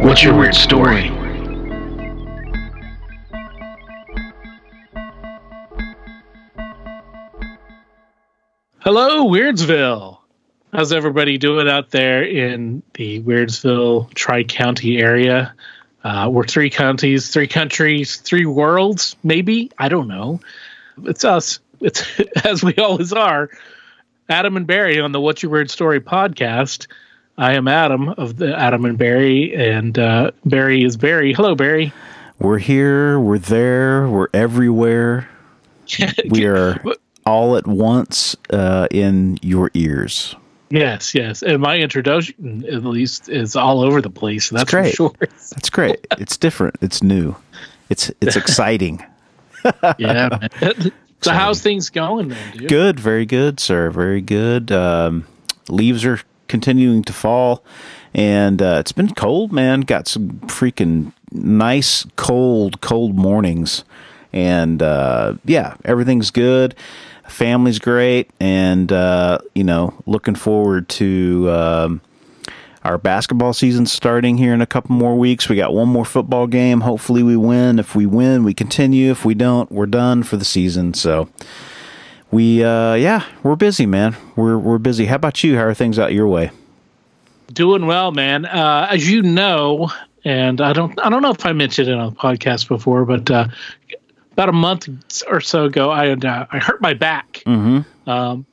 what's your weird story? Hello, Weirdsville. How's everybody doing out there in the Weirdsville Tri County area? Uh, we're three counties, three countries, three worlds, maybe. I don't know. It's us. It's as we always are. Adam and Barry on the What's Your Weird Story podcast. I am Adam of the Adam and Barry, and uh, Barry is Barry. Hello, Barry. We're here, we're there, we're everywhere. we are all at once uh, in your ears. Yes, yes. And my introduction, at least, is all over the place. That's, great. for sure. That's great. it's different. It's new. It's it's exciting. yeah. Man. So how's things going, man, dude? Good, very good, sir. Very good. Um, leaves are continuing to fall, and uh, it's been cold, man. Got some freaking nice cold, cold mornings, and uh, yeah, everything's good. Family's great, and uh, you know, looking forward to. Um, our basketball season starting here in a couple more weeks. We got one more football game. Hopefully, we win. If we win, we continue. If we don't, we're done for the season. So, we, uh, yeah, we're busy, man. We're we're busy. How about you? How are things out your way? Doing well, man. Uh, as you know, and I don't, I don't know if I mentioned it on the podcast before, but uh, about a month or so ago, I had, uh, I hurt my back. Mm-hmm. Um,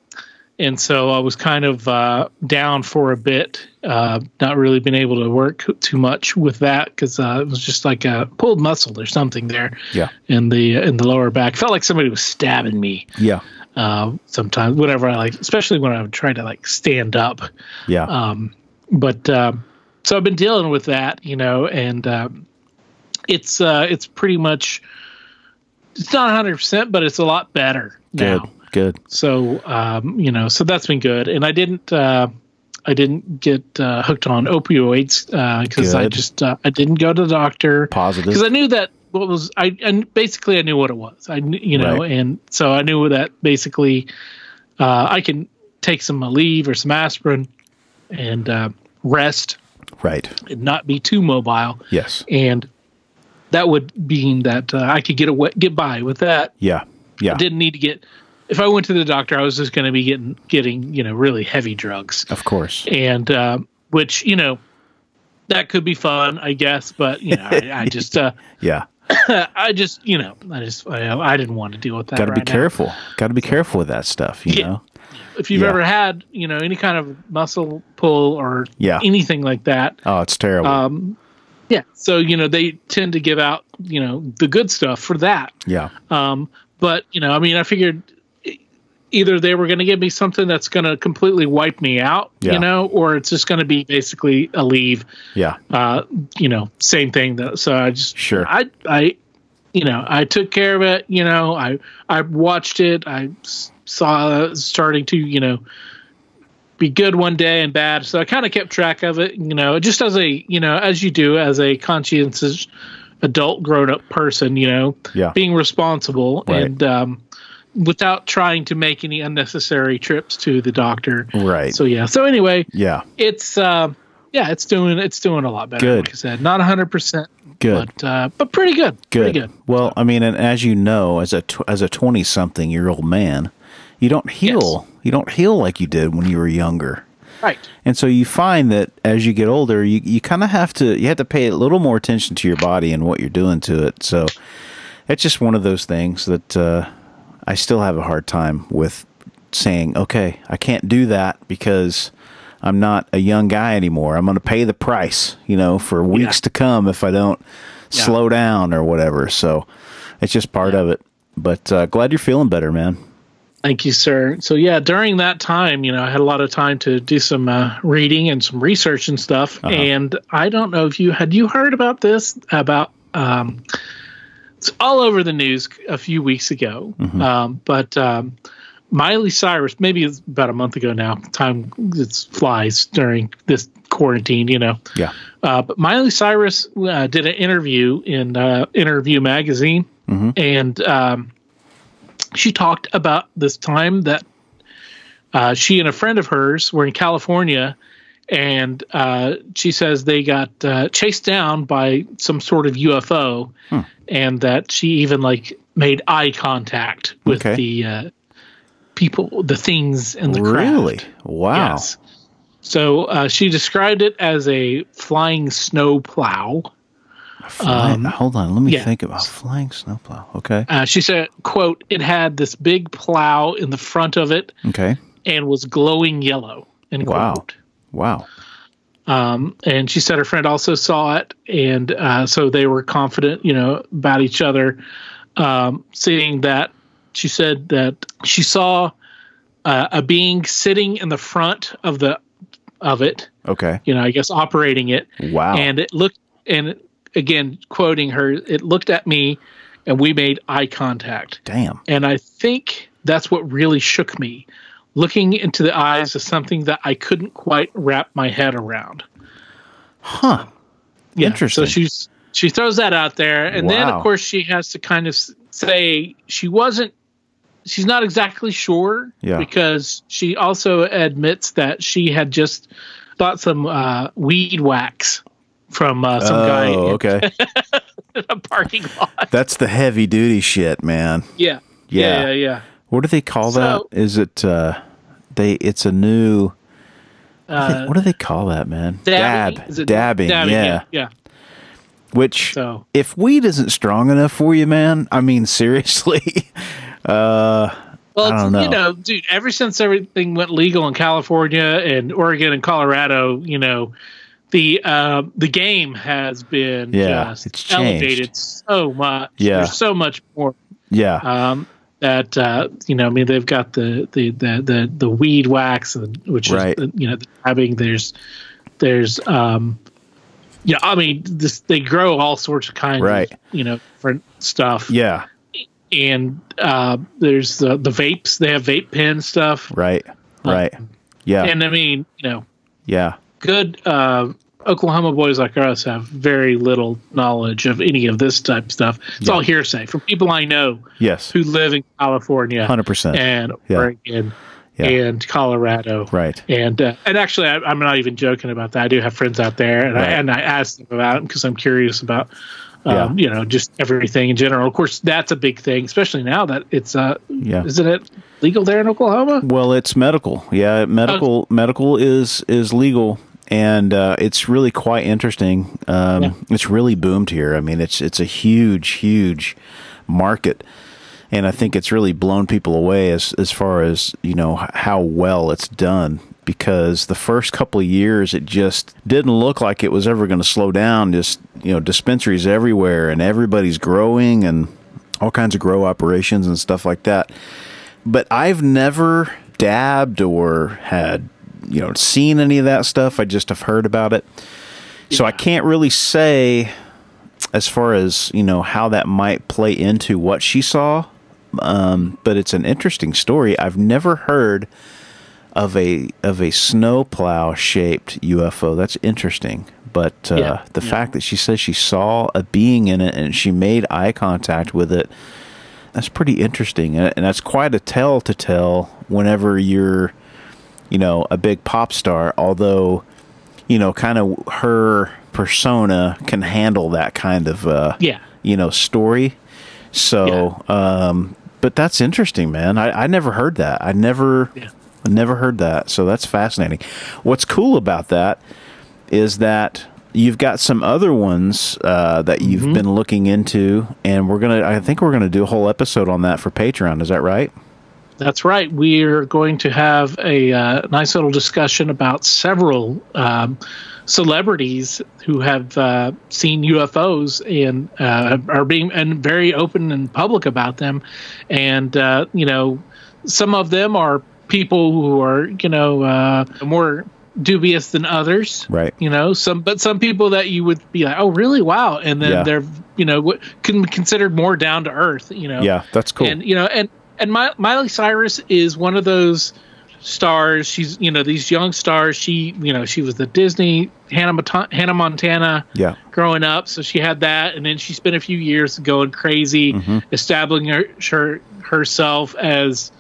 and so I was kind of uh, down for a bit, uh, not really been able to work too much with that because uh, it was just like a pulled muscle or something there. Yeah. In the in the lower back, felt like somebody was stabbing me. Yeah. Uh, sometimes, whenever I like, especially when I'm trying to like stand up. Yeah. Um, but uh, so I've been dealing with that, you know, and uh, it's uh, it's pretty much it's not 100, percent but it's a lot better Good. now. Good. So um, you know, so that's been good, and I didn't uh, I didn't get uh, hooked on opioids because I just uh, I didn't go to the doctor Positive. because I knew that what was I and basically I knew what it was. I you know, Right. and so I knew that basically uh, I can take some Aleve or some aspirin and uh, rest Right. and not be too mobile, Yes. and that would mean that uh, I could get away, get by with that. Yeah. Yeah. Didn't need to get. If I went to the doctor, I was just going to be getting getting you know really heavy drugs, Of course. and uh, which you know that could be fun, I guess. But you know, I, I just uh, Yeah. I just you know I just I, I didn't want to deal with that. Got to be right now. careful. Got to be careful with that stuff. You Yeah. know. If you've Yeah. ever had you know any kind of muscle pull or Yeah. anything like that, Oh, it's terrible. um, yeah. So you know they tend to give out you know the good stuff for that. yeah. Um, but you know, I mean, I figured either they were going to give me something that's going to completely wipe me out, Yeah. you know, or it's just going to be basically Aleve. Yeah. Uh, you know, same thing. That so I just Sure. I I you know I took care of it. You know, I I watched it. I saw it starting to you know be good one day and bad. So I kind of kept track of it. You know, just as a you know as you do as a conscientious adult grown up person. You know, Yeah. being responsible Right. and um, without trying to make any unnecessary trips to the doctor. Right. So yeah. So anyway, yeah. it's uh, yeah, it's doing it's doing a lot better. Good. Like I said, not hundred percent, Good. but uh, but pretty good. Good. Pretty good. Well, I mean, and as you know, as a tw- as a twenty something year old man, you don't heal. You don't heal like you did when you were younger. Right. And so you find that as you get older, you, you kind of have to you have to pay a little more attention to your body and what you're doing to it. So it's just one of those things that uh, I still have a hard time with saying, okay, I can't do that because I'm not a young guy anymore. I'm going to pay the price, you know, for weeks to come if I don't Yeah. slow down or whatever. So it's just part of it. But uh, glad you're feeling better, man. Thank you, sir. So yeah, during that time, you know, I had a lot of time to do some uh, reading and some research and stuff. Uh-huh. And I don't know if you had you heard about this about um, it's all over the news a few weeks ago. Mm-hmm. Um, but um, Miley Cyrus, maybe it's about a month ago now. Time it flies during this quarantine, you know. Yeah. Uh, but Miley Cyrus uh, did an interview in uh, Interview magazine, Mm-hmm. and um, she talked about this time that uh, she and a friend of hers were in California, and uh, she says they got uh, chased down by some sort of UFO, Hmm. and that she even like made eye contact with Okay. the uh, people, the things in the Really? Wow. Yes. So uh, she described it as a flying snow plow. Fly- Um, hold on. Let me yeah. think about flying snowplow. Okay. Uh, she said, "quote It had this big plow in the front of it Okay. and was glowing yellow." End Wow. quote. Wow. Um, and she said her friend also saw it, and uh, so they were confident, you know, about each other. Um, seeing that, she said that she saw uh, a being sitting in the front of the of it, Okay. you know, I guess operating it, Wow. and it looked and again quoting her, it looked at me, and we made eye contact. Damn. And I think that's what really shook me, looking into the eyes of something that I couldn't quite wrap my head around. Huh. Yeah. Interesting. So she's she throws that out there, and then of course she has to kind of say she wasn't. She's not exactly sure Yeah. because she also admits that she had just bought some uh, weed wax from uh, some guy oh, in okay. a parking lot. That's the heavy duty shit, man. Yeah. Yeah. Yeah. Yeah. What do they call So- that? Is it uh they it's a new Uh, what do they call that, man? dabbing? Dab. Is it dabbing, yeah. Yeah. Which So if weed isn't strong enough for you, man, I mean seriously. uh Well, don't you know. know, dude, ever since everything went legal in California and Oregon and Colorado, you know, the uh, the game has been Yeah, it's changed. elevated so much. Yeah. There's so much more yeah. um, that uh, you know. I mean, they've got the the the the, the weed wax, and- which Right. is you know the dabbing. There's there's um, yeah. I mean, this they grow all sorts of kinds, Right. Of, you know, different stuff yeah. and uh, there's the, the vapes. They have vape pen stuff, Right. Right. Yeah. and I mean, you know, yeah. good uh, Oklahoma boys like us have very little knowledge of any of this type of stuff. It's all hearsay from people I know Yes. who live in California 100%. and Yeah. Oregon Yeah. and Colorado. Right. And uh, and actually, I, I'm not even joking about that. I do have friends out there, and Right. I and I asked them about it because I'm curious about, um, Yeah. you know, just everything in general. Of course, that's a big thing, especially now that it's uh, Yeah. isn't it legal there in Oklahoma? Well, it's medical. Yeah, medical medical is is legal, and uh, it's really quite interesting. Um, Yeah. It's really boomed here. I mean, it's it's a huge, huge market, and I think it's really blown people away as as far as you know how well it's done. Because the first couple of years, it just didn't look like it was ever going to slow down. Just you know, dispensaries everywhere, and everybody's growing, and all kinds of grow operations and stuff like that but I've never dabbed or had you know seen any of that stuff. I just have heard about it, so I can't really say as far as you know how that might play into what she saw. Um, but it's an interesting story. I've never heard of a of a snowplow shaped UFO. That's interesting. But uh, Yeah, the yeah. fact that she says she saw a being in it and she made eye contact with it that's pretty interesting and and that's quite a tell to tell whenever you're you know a big pop star although you know kind of her persona can handle that kind of uh Yeah. you know story so um but that's interesting man i i never heard that i never Yeah. I never heard that so that's fascinating what's cool about that is that you've got some other ones uh, that you've Mm-hmm. been looking into, and we're gonna. I think we're gonna do a whole episode on that for Patreon. Is that right? That's right. We're going to have a uh, nice little discussion about several um, celebrities who have uh, seen UFOs and uh, are being and very open and public about them, and uh, you know some of them are people who are you know uh, more dubious than others Right. you know some but some people that you would be like oh really wow and then Yeah. they're you know can be considered more down to earth you know Yeah, that's cool. and you know and and My, miley cyrus is one of those stars she's you know these young stars she you know she was the disney hannah, hannah montana yeah. growing up so she had that and then she spent a few years going crazy Mm-hmm. establishing her, her herself as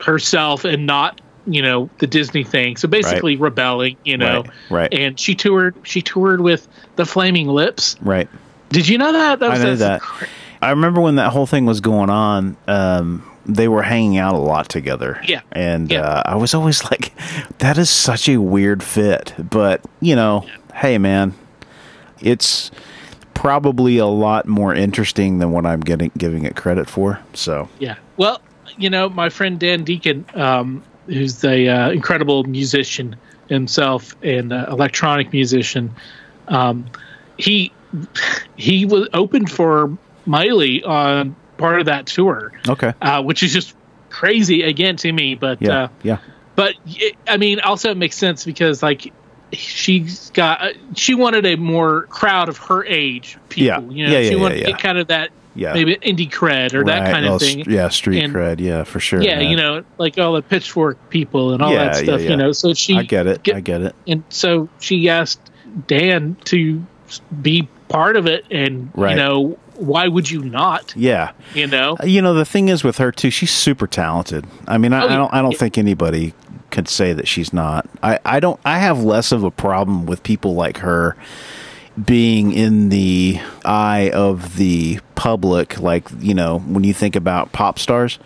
herself and not you know the disney thing so basically rebelling you know Right, right. and she toured she toured with the flaming lips Right. did you know that, that I know that's- that. I remember when that whole thing was going on. Um, they were hanging out a lot together. Yeah. and Yeah. Uh, I was always like, "That is such a weird fit." But you know, hey, man, it's probably a lot more interesting than what I'm getting giving it credit for. So Yeah. Well, you know, my friend Dan Deacon, um, who's the uh, incredible musician himself and uh, electronic musician, um, he he was open for Miley on part of that tour, okay, uh, which is just crazy again to me. But yeah, uh, yeah, but it, I mean, also it makes sense because like she's got uh, she wanted a more crowd of her age people. Yeah. You know, Yeah, yeah, she wanted yeah. to get kind of that yeah. maybe indie cred or that kind of thing. Yeah, street And- cred. Yeah, for sure. yeah, man. you know, like all the pitchfork people and all Yeah, that stuff. yeah. You know, so she I get it. get- I get it. and so she asked Dan to be part of it, and Right. you know, why would you not? Yeah. You know, uh, You know, the thing is with her too, she's super talented. I mean, I, Oh, I don't I don't think anybody could say that she's not. I, I don't I have less of a problem with people like her being in the eye of the public, like, you know, when you think about pop stars,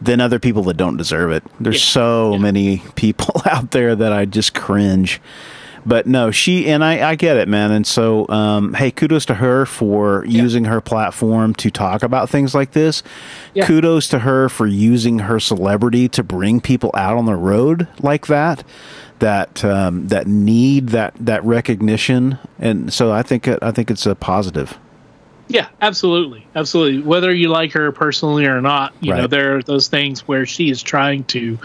than other people that don't deserve it. There's Yeah. so Yeah. many people out there that I just cringe. But no, she and I, I get it, man. And so, um, hey, kudos to her for using her platform to talk about things like this. Yeah. Kudos to her for using her celebrity to bring people out on the road like that, that um, that need that that recognition. And so, I think I think it's a positive. yeah, absolutely, absolutely. Whether you like her personally or not, you know, there are those things where she is trying to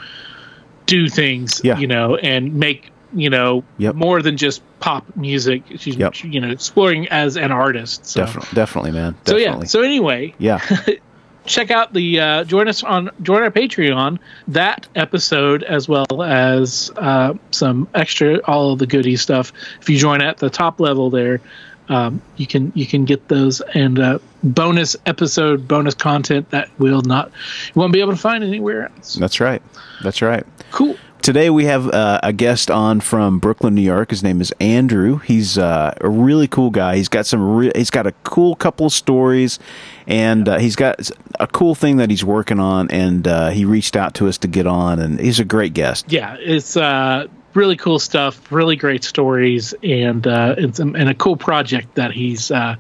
do things, Yeah. you know, and make you know Yep. more than just pop music. She's Yep. you know exploring as an artist. So. Definitely, definitely, man. So Definitely. yeah. So anyway, yeah. check out the uh, join us on join our Patreon that episode as well as uh, some extra all of the goodie stuff. If you join at the top level there, um, you can you can get those and uh, bonus episode bonus content that will not you won't be able to find anywhere else. That's right. That's right. Cool. Today we have uh, a guest on from Brooklyn, New York. His name is Andrew. He's uh, a really cool guy. He's got some. Re- he's got a cool couple of stories, and uh, he's got a cool thing that he's working on. And uh, he reached out to us to get on, and he's a great guest. Yeah, it's uh, really cool stuff, really great stories, and uh, it's and a cool project that he's uh,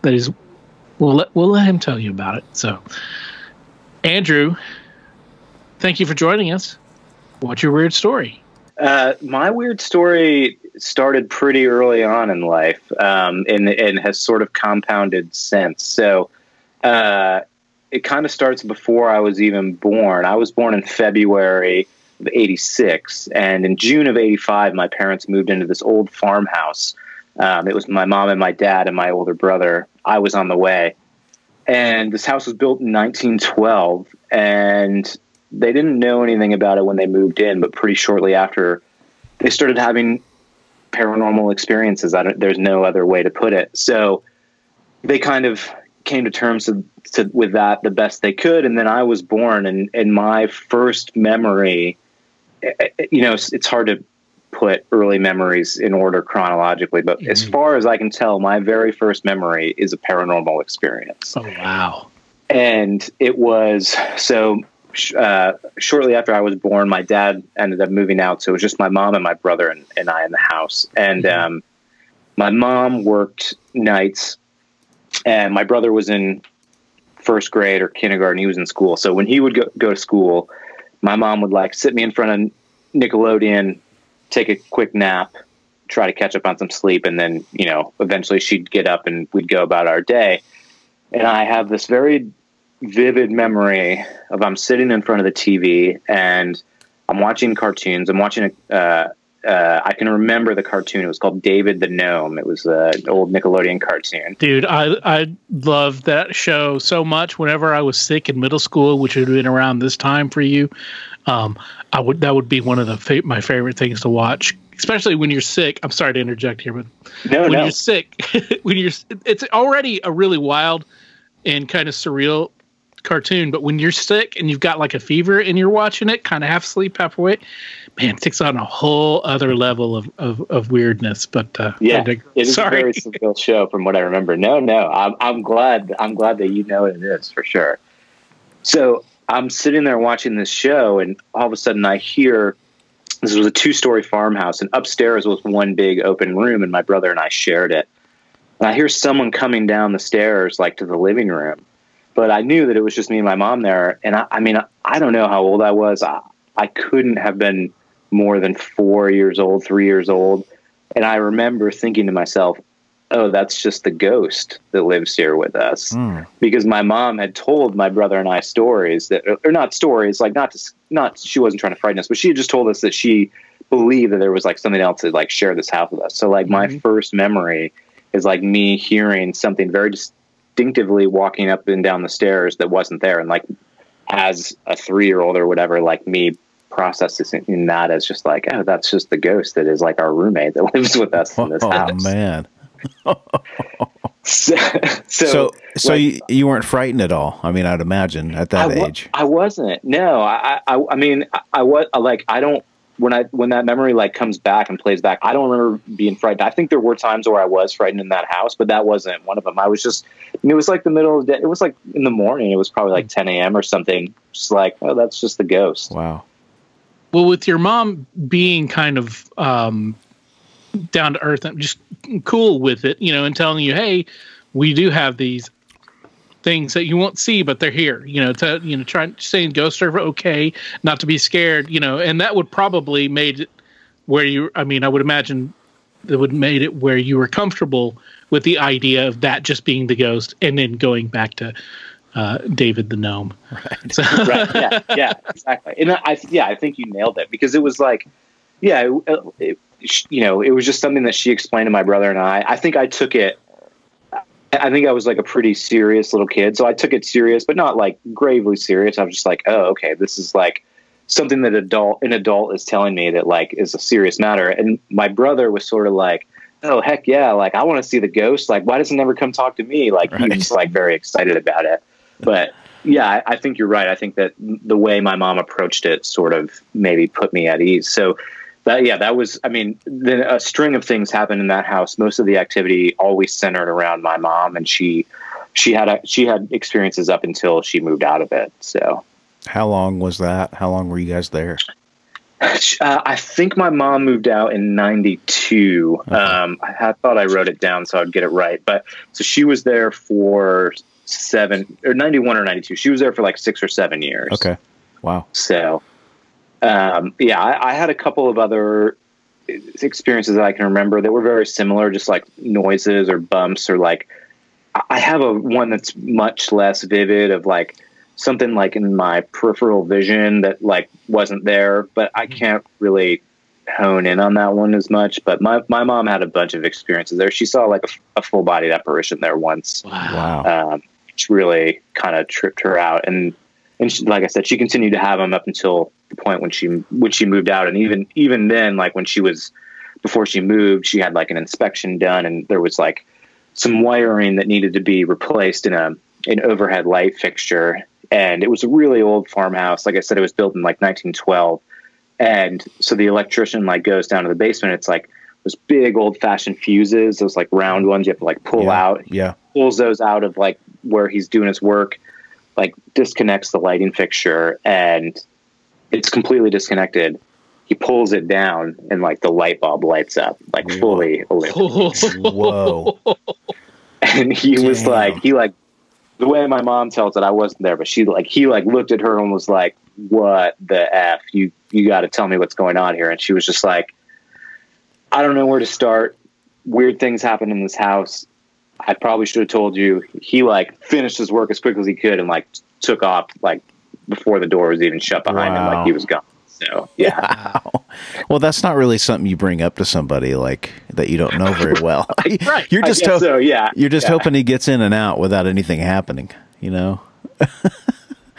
that he's. We'll let we'll let him tell you about it. So, Andrew, thank you for joining us. What's your weird story? Uh, my weird story started pretty early on in life, um, and and has sort of compounded since. So, uh, it kind of starts before I was even born. I was born in February '86, and in June of '85, my parents moved into this old farmhouse. Um, it was my mom and my dad and my older brother. I was on the way, and this house was built in 1912, and they didn't know anything about it when they moved in, but pretty shortly after, they started having paranormal experiences. I don't, there's no other way to put it. So they kind of came to terms to, to, with that the best they could. And then I was born, and, and my first memory, you know, it's, hard to put early memories in order chronologically, but as far as I can tell, my very first memory is a paranormal experience Oh wow! and it was so uh, shortly after I was born, my dad ended up moving out, so it was just my mom and my brother and, and I in the house. And um, my mom worked nights, and my brother was in first grade or kindergarten. He was in school, so when he would go, go to school, my mom would like sit me in front of Nickelodeon, take a quick nap, try to catch up on some sleep, and then you know eventually she'd get up and we'd go about our day. And I have this very vivid memory of I'm sitting in front of the TV and I'm watching cartoons. I'm watching a. Uh, uh, I can remember the cartoon. It was called David the Gnome. It was uh, an old Nickelodeon cartoon. Dude, I I loved that show so much. Whenever I was sick in middle school, which would have been around this time for you, um, I would that would be one of the fa- my favorite things to watch. Especially when you're sick. I'm sorry to interject here, but No, when no. you're sick, when you're it's already a really wild and kind of surreal cartoon. But when you're sick and you've got like a fever and you're watching it, kind of half asleep, half awake, man, it takes on a whole other level of of, of weirdness. But uh, Yeah, dig- it is a very surreal show from what I remember. No, no, I'm I'm glad I'm glad that you know what it is for sure. So I'm sitting there watching this show, and all of a sudden I hear this was a two story farmhouse, and upstairs was one big open room, and my brother and I shared it. And I hear someone coming down the stairs, like to the living room. But I knew that it was just me and my mom there. And I, I mean, I don't know how old I was. I, I couldn't have been more than four years old, three years old. And I remember thinking to myself, oh, that's just the ghost that lives here with us. Hmm. Because my mom had told my brother and I stories that, or not stories, like not to, not, she wasn't trying to frighten us, but she had just told us that she believed that there was like something else that like shared this house with us. So like my first memory is like me hearing something very distinctively walking up and down the stairs that wasn't there. And like as a three year old or whatever, like me processing that as just like, oh, that's just the ghost that is like our roommate that lives with us in this Oh house. Oh, man. So, so, So so like, you, you weren't frightened at all. I mean, I'd imagine at that I wa- age. I wasn't. No, I, I, I mean, I, I was like, I don't. When I when that memory like comes back and plays back, I don't remember being frightened. I think there were times where I was frightened in that house, but that wasn't one of them. I was just. It was like the middle of the day. It was like in the morning. It was probably like 10 a.m. or something. Just like, oh, that's just the ghost. Wow. Well, with your mom being kind of um, down to earth and just cool with it, you know, and telling you, "Hey, we do have these things that you won't see, but they're here." You know, to you know, trying saying ghosts are okay, not to be scared, you know, and that would probably made it where you. I mean, I would imagine that would made it where you were comfortable with the idea of that just being the ghost, and then going back to uh, David the gnome. Right. So, right. Yeah. Yeah. Exactly. And I, yeah, I think you nailed it because it was like, yeah, it, it, you know, it was just something that she explained to my brother and I. I think I took it. I think I was like a pretty serious little kid, so I took it serious, but not like gravely serious. I was just like, oh, okay, this is like something that adult an adult is telling me that like is a serious matter. And my brother was sort of like, oh heck yeah, like I want to see the ghost. Like why doesn't it never come talk to me? Like Right. was like very excited about it. But yeah, I, I think you're right. I think that the way my mom approached it sort of maybe put me at ease. So that yeah, that was. I mean, then a string of things happened in that house. Most of the activity always centered around my mom, and she she had a, she had experiences up until she moved out of it. So How long was that? How long were you guys there? uh, I think my mom moved out in '92. Um, I, I thought I wrote it down so I'd get it right, but so she was there for seven or 91 or 92. She was there for like six or seven years. Okay. Wow. So, um, yeah, I, I had a couple of other experiences that I can remember that were very similar, just like noises or bumps or like. I- I have a one that's much less vivid of like something like in my peripheral vision that like wasn't there, but I can't really hone in on that one as much. But my my mom had a bunch of experiences there. She saw like a, a full bodied apparition there once wow. Wow. um, which really kind of tripped her out. And and she, like I said, she continued to have them up until the point when she when she moved out. And even even then, like when she was before she moved, she had like an inspection done, and there was like some wiring that needed to be replaced in a an overhead light fixture. And it was a really old farmhouse. Like I said, it was built in like 1912. And so the electrician like goes down to the basement. It's like those big old fashioned fuses, those like round ones you have to like pull yeah. out Yeah. pulls those out of like where he's doing his work, like disconnects the lighting fixture and it's completely disconnected. He pulls it down and like the light bulb lights up, like Whoa. fully illuminated. Whoa. And he was like, he like the way my mom tells it, I wasn't there, but she like he like looked at her and was like, "What the f? You you got to tell me what's going on here." And she was just like, "I don't know where to start. Weird things happen in this house. I probably should have told you. He like finished his work as quick as he could and like took off like before the door was even shut behind him. Like he was gone. So yeah, Wow. Well, that's not really something you bring up to somebody like that you don't know very well. Right. You're just guess ho- so. Yeah, you're just yeah. hoping he gets in and out without anything happening. You know.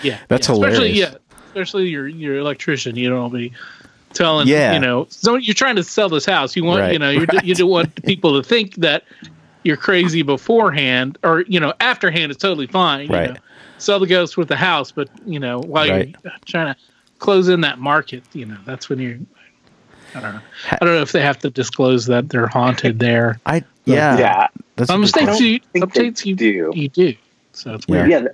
Yeah, That's yeah. Especially, hilarious. yeah, especially your your electrician. You don't be telling. Yeah. you know, so you're trying to sell this house. You want, Right, you know, you right. you don't want people to think that you're crazy beforehand, or you know, afterhand is totally fine. You Right. know, sell the ghost with the house, but you know, while Right. you're trying to close in that market, you know, that's when you're. I don't know. I don't know if they have to disclose that they're haunted there. I yeah. yeah, That's Some states you, some states you do. You do. So it's weird. yeah. th-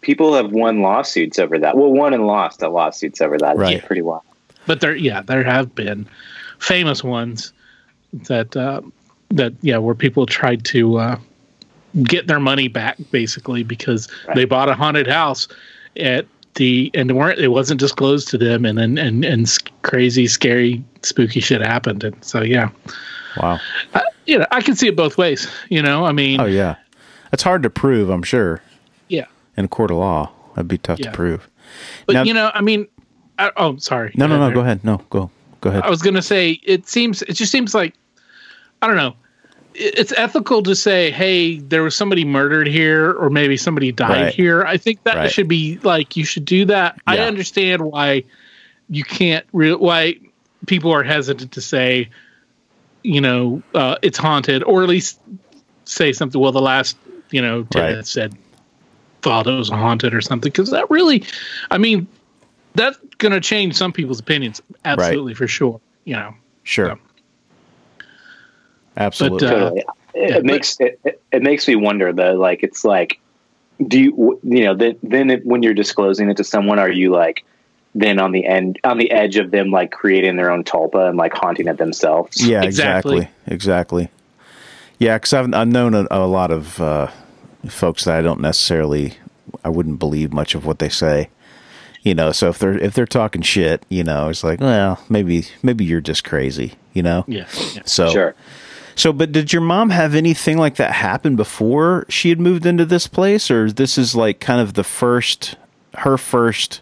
People have won lawsuits over that. Well, won and lost at lawsuits over that. Right. It's pretty wild. but there yeah there have been famous ones that uh, that yeah where people tried to uh, get their money back basically because Right. they bought a haunted house at the and weren't it wasn't disclosed to them and then and and s- crazy scary spooky shit happened and so yeah Wow. you know I can see it both ways you know I mean Oh yeah. That's hard to prove. I'm sure yeah in a court of law. That'd be tough Yeah. to prove. but Now- you know I mean I, oh sorry No, no, no. there. Go ahead. No, go, go ahead. I was going to say it seems it just seems like I don't know. It's ethical to say, "Hey, there was somebody murdered here, or maybe somebody died Right. here." I think that Right. should be like you should do that. I understand why you can't re- why people are hesitant to say, you know, uh, it's haunted, or at least say something. Well, the last you know tenant Right. said thought it was haunted or something because that really, I mean, that's going to change some people's opinions. Absolutely, for sure. You know. Sure. So- Absolutely. uh, totally. It, yeah, it makes it, it, it makes me wonder though. Like it's like, do you you know then then it, when you're disclosing it to someone, are you like then on the end on the edge of them like creating their own tulpa and like haunting it themselves? yeah, Exactly. exactly. Exactly. Yeah, because I've, I've known a, a lot of uh, folks that I don't necessarily, I wouldn't believe much of what they say. You know, so if they're if they're talking shit, you know, it's like, well, maybe maybe you're just crazy. You know. Yeah. yeah. So Sure. So, but did your mom have anything like that happen before she had moved into this place, or this is like kind of the first, her first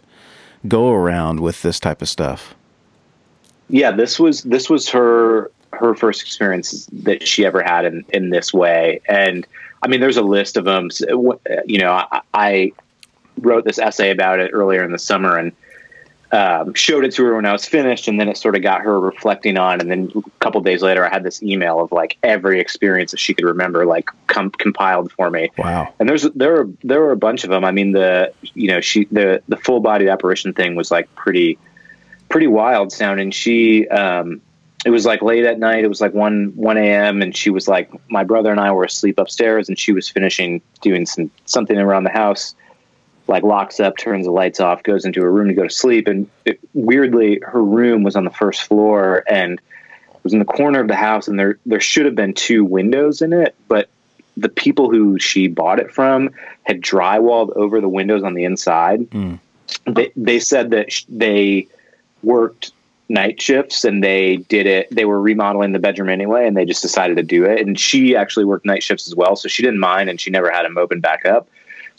go around with this type of stuff? yeah this was this was her her first experience that she ever had in in this way. And i mean there's a list of them you know i, I wrote this essay about it earlier in the summer and um, showed it to her when i was finished and then it sort of got her reflecting on and then a couple days later i had this email of like every experience that she could remember like com- compiled for me Wow. and there's there were there were a bunch of them. I mean the you know she the the full bodied apparition thing was like pretty pretty wild sounding. She um it was like late at night. It was like one one a.m. and she was like my brother and I were asleep upstairs and she was finishing doing some something around the house. Like locks up, turns the lights off, goes into her room to go to sleep, and it, weirdly, her room was on the first floor and was in the corner of the house, and there there should have been two windows in it, but the people who she bought it from had drywalled over the windows on the inside. Mm. They, they said that sh- they worked night shifts and they did it. They were remodeling the bedroom anyway, and they just decided to do it. And she actually worked night shifts as well, so she didn't mind, and she never had them open back up.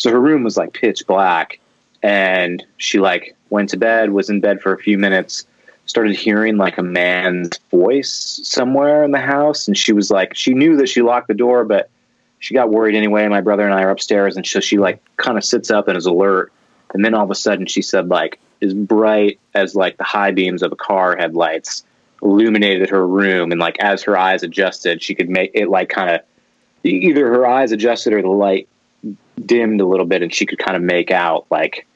So her room was like pitch black, and she like went to bed, was in bed for a few minutes, started hearing like a man's voice somewhere in the house, and she was like, she knew that she locked the door, but she got worried anyway. My brother and I are upstairs, and so she like kind of sits up and is alert. And then all of a sudden, she said like as bright as like the high beams of a car headlights illuminated her room, and like as her eyes adjusted, she could make it like kind of either her eyes adjusted or the light dimmed a little bit, and she could kind of make out like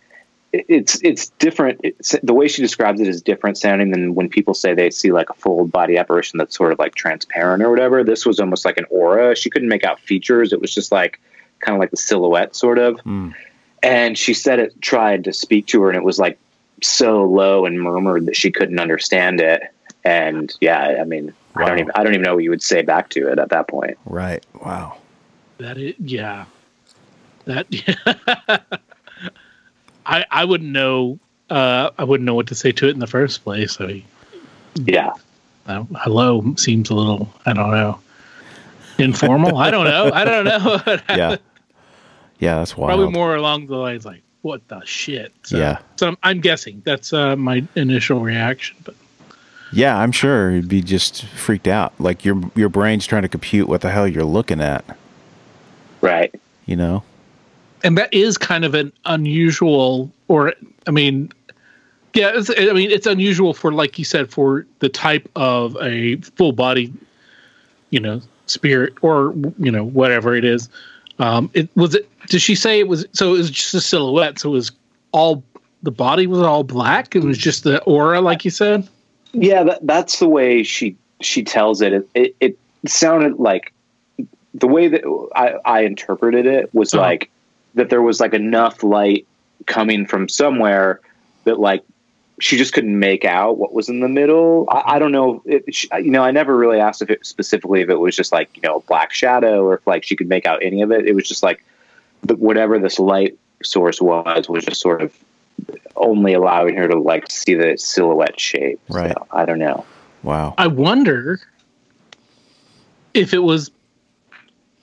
it's it's different. It's, the way she describes it is different sounding than when people say they see like a full body apparition that's sort of like transparent or whatever. This was almost like an aura. She couldn't make out features. It was just like kind of like the silhouette, sort of. Mm. And she said it tried to speak to her, and it was like so low and murmured that she couldn't understand it. And yeah, I mean, I don't even I don't even know what you would say back to it at that point. Right. Wow. That is, yeah. That I I wouldn't know. Uh, I wouldn't know what to say to it in the first place. I mean, Yeah. uh, hello seems a little. I don't know. informal. I don't know. I don't know. Yeah. Yeah, that's wild. Probably more along the lines like, what the shit? So, Yeah. So I'm, I'm guessing that's uh, my initial reaction. But Yeah, I'm sure you'd be just freaked out. Like your your brain's trying to compute what the hell you're looking at. Right. You know? And that is kind of an unusual, or I mean, yeah, it's, I mean, it's unusual for like you said for the type of a full body, you know, spirit or you know whatever it is. Um, it was it. Did she say it was? So it was just a silhouette. So it was all the body was all black. It was just the aura, like you said. Yeah, that, that's the way she she tells it. It, it. it sounded like the way that I, I interpreted it was Uh-huh. like that there was like enough light coming from somewhere that like she just couldn't make out what was in the middle. I, I don't know. If she, you know, I never really asked if it specifically if it was just like you know a black shadow or if like she could make out any of it. It was just like the, whatever this light source was was just sort of only allowing her to like see the silhouette shape. Right. So, I don't know. Wow. I wonder if it was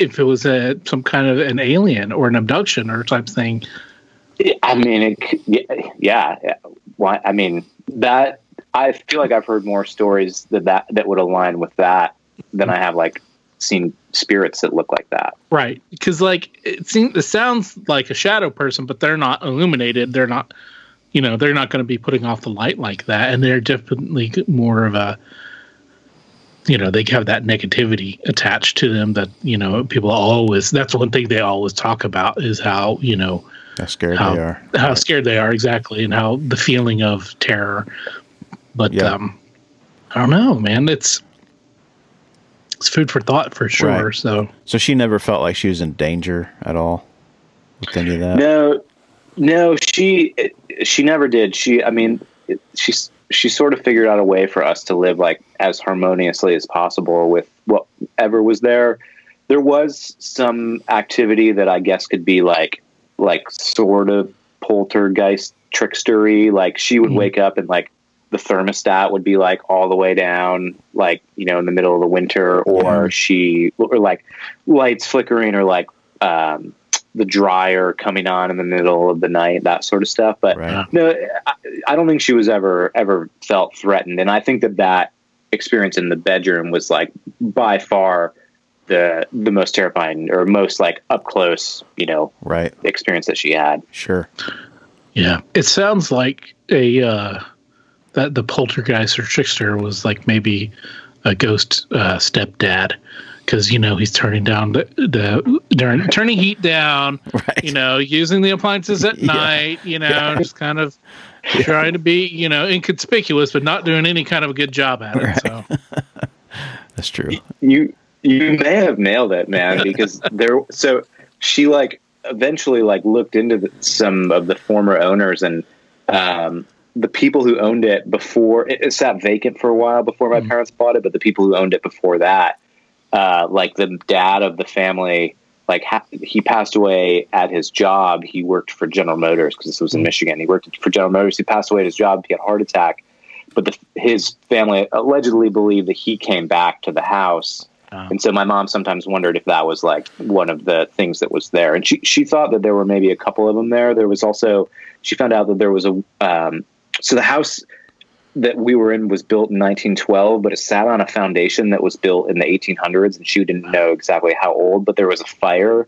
if it was a some kind of an alien or an abduction or type thing. I mean, it, yeah, yeah. yeah. Why? I mean, that I feel like I've heard more stories that that that would align with that than I have like seen spirits that look like that. Right. Because like it seems it sounds like a shadow person, but they're not illuminated. They're not you know, they're not going to be putting off the light like that. And they're definitely more of a you know, they have that negativity attached to them that, you know, people always that's one thing they always talk about is how, you know, How scared how, they are. how scared they are exactly and how the feeling of terror but Yeah. um i don't know man it's it's food for thought for sure Right. so So she never felt like she was in danger at all with any of that. No, no, she she never did. She, I mean, it- she's she sort of figured out a way for us to live like as harmoniously as possible with whatever was there. There was some activity that I guess could be like like sort of poltergeist trickstery. Like she would Mhm. wake up and like the thermostat would be like all the way down, like you know, in the middle of the winter, or Yeah. she or like lights flickering, or like um, the dryer coming on in the middle of the night, that sort of stuff. But Right. no, I, I don't think she was ever ever felt threatened, and I think that that experience in the bedroom was like by far the the most terrifying or most like up close, you know, Right. experience that she had. Sure. yeah it sounds like a uh that the poltergeist or trickster was like maybe a ghost uh stepdad because you know he's turning down the the turn, turning heat down Right. you know, using the appliances at Yeah. night, you know, just kind of trying to be, you know, inconspicuous, but not doing any kind of a good job at it. So, That's true. You you may have nailed it, man, because there. So she like eventually like looked into the, some of the former owners and um, the people who owned it before it, it sat vacant for a while before my Mhm. parents bought it, but the people who owned it before that, uh, like the dad of the family. Like ha- he passed away at his job. He worked for General Motors because this was in Michigan. He worked for General Motors. He passed away at his job. He had a heart attack, but the, his family allegedly believed that he came back to the house um, and so my mom sometimes wondered if that was like one of the things that was there. And she, she thought that there were maybe a couple of them there. There was also, she found out that there was a, um, so the house that we were in was built in 1912, but it sat on a foundation that was built in the 1800s. And she didn't know exactly how old, but there was a fire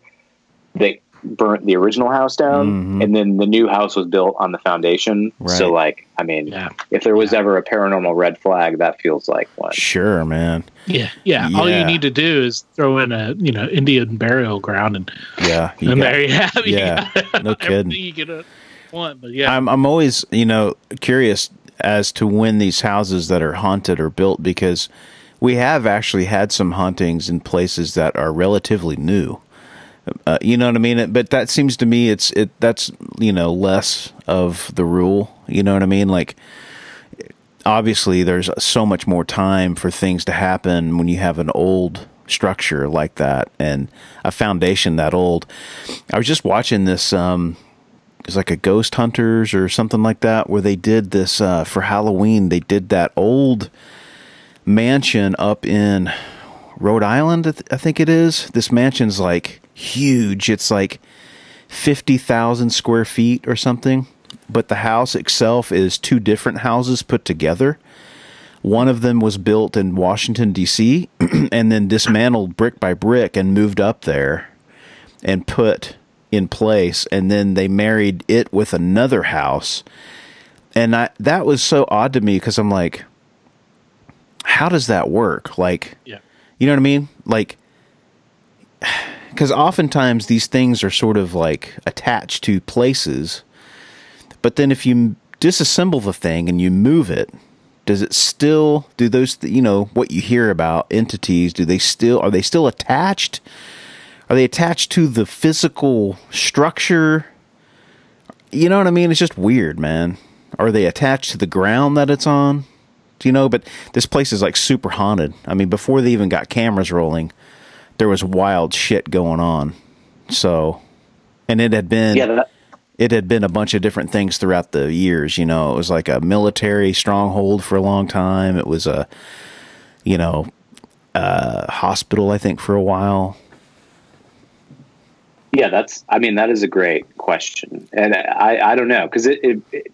that burnt the original house down. Mhm. And then the new house was built on the foundation. So, like, I mean, yeah, if there was Yeah. ever a paranormal red flag, that feels like one. Sure, man. yeah, yeah. All you need to do is throw in a, you know, Indian burial ground, and, Yeah. you and got- there you have, you yeah, got no kidding. you could uh, want. But yeah, I'm I'm always you know curious as to when these houses that are haunted are built because we have actually had some hauntings in places that are relatively new. Uh, you know what I mean? But that seems to me it's it that's you know less of the rule. You know what I mean? Like obviously there's so much more time for things to happen when you have an old structure like that and a foundation that old. I was just watching this um it's like a ghost hunters or something like that where they did this uh, for halloween they did that old mansion up in Rhode Island, I th- I think it is. This mansion's like huge. It's like 50,000 square feet or something. But the house itself is two different houses put together. One of them was built in Washington, D.C., and then dismantled brick by brick and moved up there and put in place. And then they married it with another house. And I, that was so odd to me because I'm like, how does that work? Like, Yeah. you know what I mean? Like, because oftentimes these things are sort of like attached to places, but then if you disassemble the thing and you move it, does it still do those? You know what you hear about entities? Do they still are they still attached? Are they attached to the physical structure? You know what I mean? It's just weird, man. Are they attached to the ground that it's on? Do you know? But this place is like super haunted. I mean, before they even got cameras rolling, there was wild shit going on. So, and it had been Yeah, that, it had been a bunch of different things throughout the years. You know, it was like a military stronghold for a long time. It was a, you know, uh, hospital. I think for a while. Yeah, that's. I mean, that is a great question, and I, I don't know because it, it, it.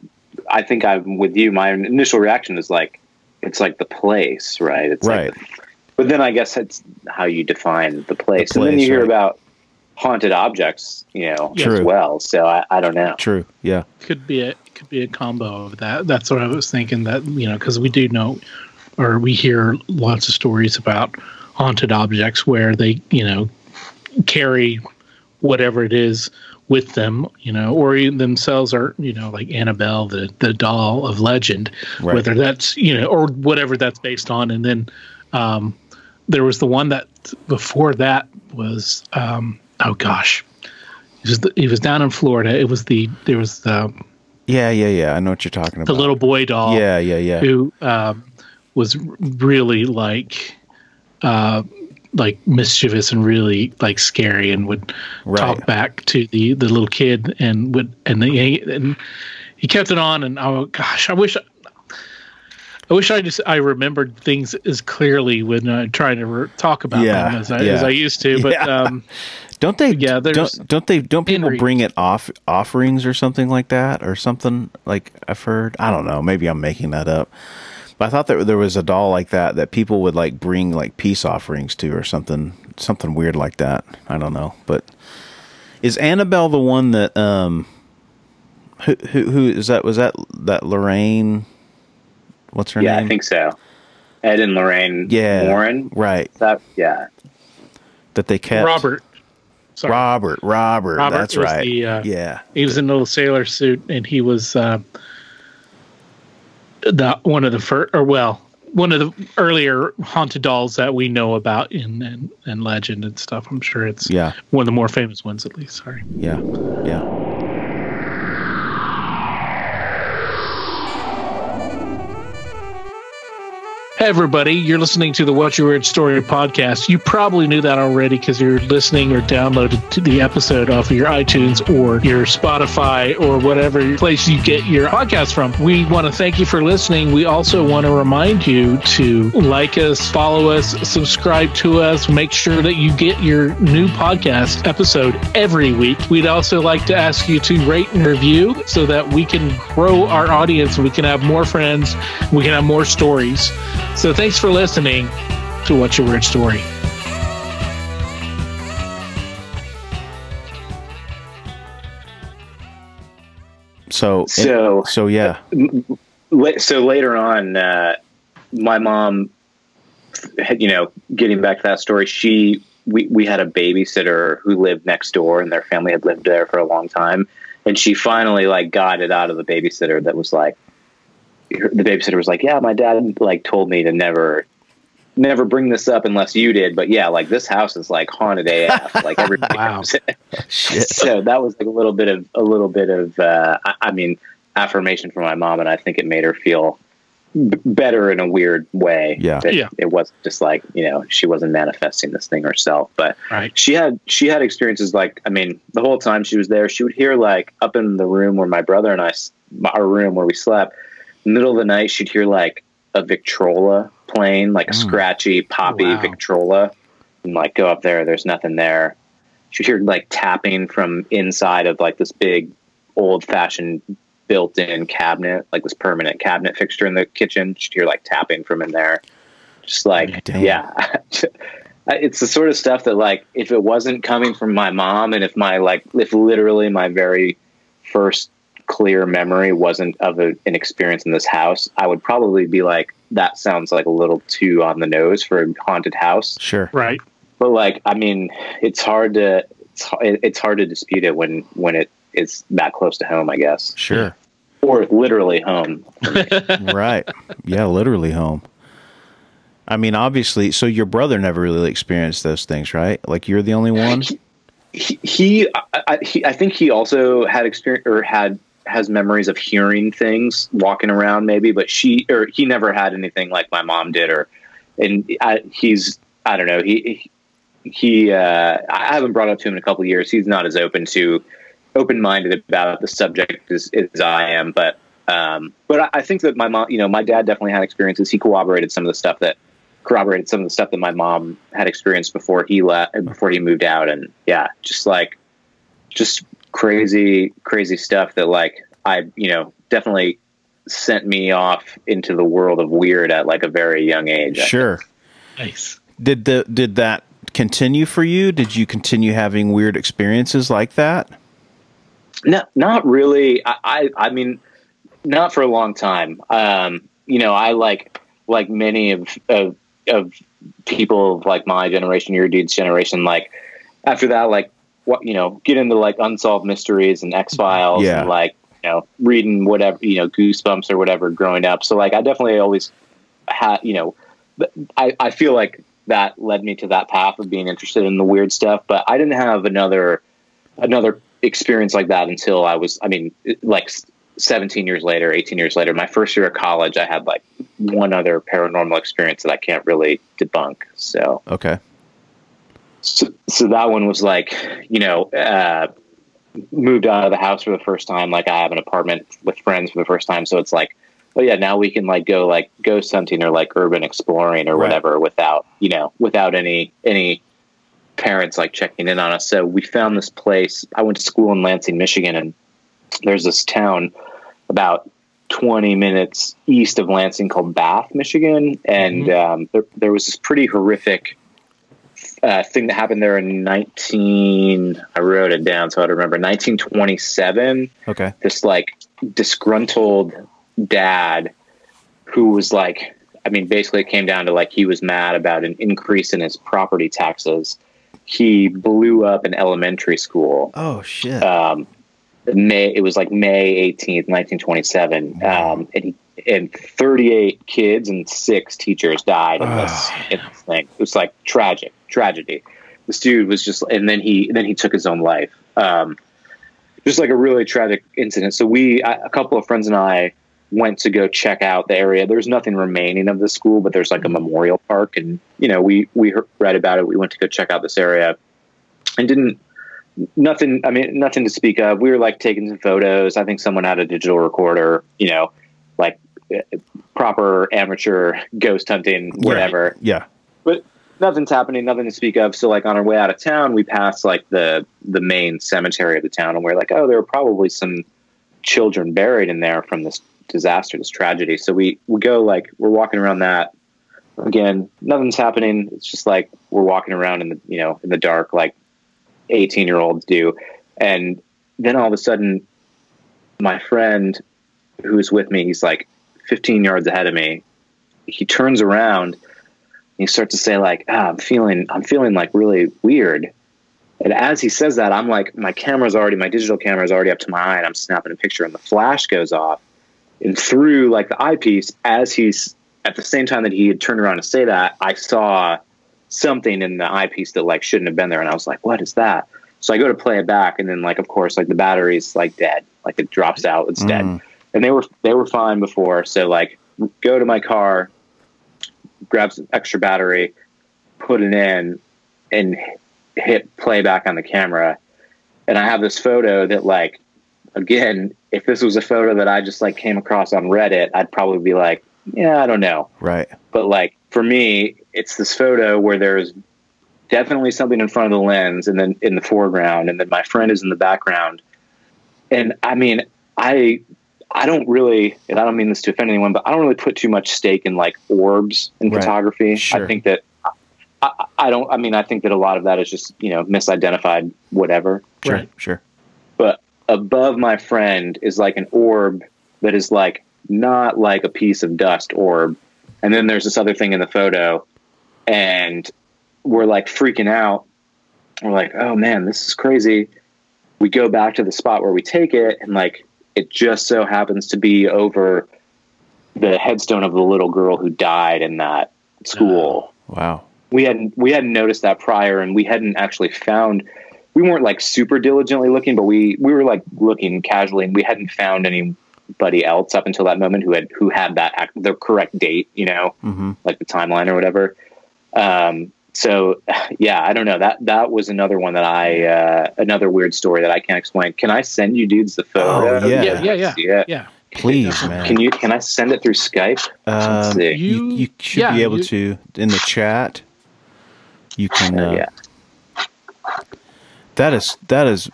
I think I'm with you. My initial reaction is like, it's like the place, right? It's Right. Like, but then I guess it's how you define the place, The and then you hear right. about haunted objects, you know, Yeah. as True. well. So I, I don't know. True. Yeah. could be a could be a combo of that. That's what I was thinking. That you know, because we do know, or we hear lots of stories about haunted objects where they you know carry whatever it is with them, you know, or even themselves are you know like Annabelle, the the doll of legend, Right. whether that's you know or whatever that's based on, and then um, there was the one that before that was um, oh gosh. It was, the, it was down in Florida. It was the there was the Yeah. Yeah. Yeah. I know what you're talking about the little boy doll Yeah. Yeah. Yeah. who um, was really like uh, like mischievous and really like scary and would Right. talk back to the the little kid and would and he and he kept it on and oh gosh I wish I wish I just I remembered things as clearly when I'm trying to re- talk about Yeah, them as I, yeah. as I used to but Yeah. um, Don't they? Yeah, there's don't, don't they? Don't people Henry. bring it off offerings or something like that, or something like I've heard? I don't know. Maybe I'm making that up. But I thought that there was a doll like that that people would like bring like peace offerings to, or something, something weird like that. I don't know. But is Annabelle the one that um, who who, who is that? Was that that Lorraine? What's her Yeah, name? Yeah, I think so. Ed and Lorraine Yeah, Warren. right. That yeah. That they kept Robert sorry Robert, Robert. Robert that's right. the, uh, yeah. he was in a little sailor suit and he was uh, the one of the first or well one of the earlier haunted dolls that we know about in and, in legend and stuff i'm sure it's Yeah. one of the more famous ones at least sorry Yeah. Yeah. Hey, everybody, you're listening to the What's Your Weird Story podcast. You probably knew that already because you're listening or downloaded to the episode off of your iTunes or your Spotify or whatever place you get your podcast from. We want to thank you for listening. We also want to remind you to like us, follow us, subscribe to us, make sure that you get your new podcast episode every week. We'd also like to ask you to rate and review so that we can grow our audience we can have more friends, we can have more stories. So thanks for listening to What's Your Weird Story. So So- so yeah. So later on, uh, my mom, you know, getting back to that story, she we we had a babysitter who lived next door, and their family had lived there for a long time, and she finally like got it out of the babysitter that was like, the babysitter was like, yeah, my dad like told me to never. Never bring this up unless you did, but yeah, like this house is like haunted AF. Like everybody Wow. knows it. Shit. so that was like a little bit of a little bit of uh, I, I mean affirmation from my mom, and I think it made her feel b- better in a weird way. Yeah. that Yeah. it wasn't just like you know she wasn't manifesting this thing herself, but Right. she had she had experiences like I mean the whole time she was there, she would hear like up in the room where my brother and I our room where we slept, middle of the night she'd hear like a Victrola playing, like a scratchy, poppy Wow. Victrola, and like go up there. There's nothing there. You hear like tapping from inside of like this big, old fashioned built-in cabinet, like this permanent cabinet fixture in the kitchen. You hear like tapping from in there. Just like Damn. yeah. It's the sort of stuff that like if it wasn't coming from my mom and if my like if literally my very first clear memory wasn't of a, an experience in this house, I would probably be like, that sounds like a little too on the nose for a haunted house. Sure. Right. But like, I mean, it's hard to it's, it's hard to dispute it when when it is that close to home, I guess, Sure. or literally home. right. Yeah, literally home. I mean, obviously, so your brother never really experienced those things, right? Like you're the only one? He, he, I, I- he, I think he also had experience or had has memories of hearing things walking around, maybe, but she or he never had anything like my mom did, or and I, he's I don't know he he uh, I haven't brought up to him in a couple years. He's not as open to open minded about the subject as, as I am, but um, but I, I think that my mom, you know, my dad definitely had experiences. He corroborated some of the stuff that corroborated some of the stuff that my mom had experienced before he left before he moved out, and yeah, just like just crazy crazy stuff that like I you know definitely sent me off into the world of weird at like a very young age. Sure. Nice. Did the did that continue for you? Did you continue having weird experiences like that? No, not really. I, I, I mean, not for a long time. Um, you know, I like like many of of, of people of like my generation, your dude's generation. Like after that, like what you know, get into like unsolved mysteries and X Files Yeah. and like you know, reading whatever you know, Goosebumps or whatever growing up. So like, I definitely always had you know, I I feel like that led me to that path of being interested in the weird stuff. But I didn't have another another experience like that until I was, I mean, like 17 years later, 18 years later, my first year of college, I had like one other paranormal experience that I can't really debunk. So, Okay. So, so that one was like, you know, uh, moved out of the house for the first time. Like I have an apartment with friends for the first time. So it's like, oh yeah, now we can like go like ghost hunting or like urban exploring or Right. whatever without, you know, without any, any parents like checking in on us. So we found this place. I went to school in Lansing, Michigan, and there's this town about 20 minutes east of Lansing called Bath, Michigan. And um, there, there was this pretty horrific uh, thing that happened there in 19, I wrote it down so I'd remember, 1927 Okay. this like disgruntled dad who was like i mean basically it came down to like he was mad about an increase in his property taxes he blew up an elementary school Oh shit. um may it was like may 18th 1927 um and he and 38 kids and six teachers died in this, in this thing it was like tragic tragedy this dude was just and then he then he took his own life um just like a really tragic incident. So we, a couple of friends and I, went to go check out the area. There's nothing remaining of the school, but there's like a memorial park, and you know, we we read about it. We went to go check out this area, and didn't nothing. I mean, nothing to speak of. We were like taking some photos. I think someone had a digital recorder. You know, like proper amateur ghost hunting, whatever yeah. but nothing's happening, nothing to speak of. So like on our way out of town, we passed like the the main cemetery of the town, and we're like, oh, there were probably some children buried in there from this disaster, this tragedy. So we we go like we're walking around that. Again, nothing's happening. It's just like we're walking around in the you know in the dark, like eighteen year olds do, and then all of a sudden, my friend who's with me, he's like fifteen yards ahead of me. He turns around and he starts to say like ah, i'm feeling i'm feeling like really weird and as he says that i'm like my camera's already my digital camera's already up to my eye and i'm snapping a picture and the flash goes off and through like the eyepiece as he's at the same time that he had turned around to say that i saw something in the eyepiece that like shouldn't have been there and i was like what is that so i go to play it back and then like of course like the battery's like dead like it drops out it's dead Mm. And they were they were fine before so like go to my car grab some extra battery, put it in, and hit playback on the camera. And I have this photo that, like, again, if this was a photo that I just like came across on Reddit, I'd probably be like, yeah, I don't know. Right. But like for me, it's this photo where there's definitely something in front of the lens and then in the foreground and then my friend is in the background. And I mean, I I don't really and I don't mean this to offend anyone, but I don't really put too much stake in like orbs in Right. photography. Sure. I think that I, I don't I mean I think that a lot of that is just, you know, misidentified whatever. Sure. Right. Sure. But above my friend is like an orb that is like not like a piece of dust orb. And then there's this other thing in the photo, and we're like freaking out. We're like, oh man, this is crazy. We go back to the spot where we take it, and like it just so happens to be over the headstone of the little girl who died in that school Wow. we hadn't we hadn't noticed that prior and we hadn't actually found we weren't like super diligently looking but we we were like looking casually and we hadn't found anybody else up until that moment who had who had that the correct date you know Mm-hmm. like the timeline or whatever um so yeah i don't know that that was another one that i uh another weird story that i can't explain can i send you dudes the photo Oh, yeah. Yeah, yeah, yeah. See? Yeah. Please, man. can you can i send it through skype Let's Um, you, You- you should yeah, be able you- to in the chat. You can. Oh, Uh, yeah That is that is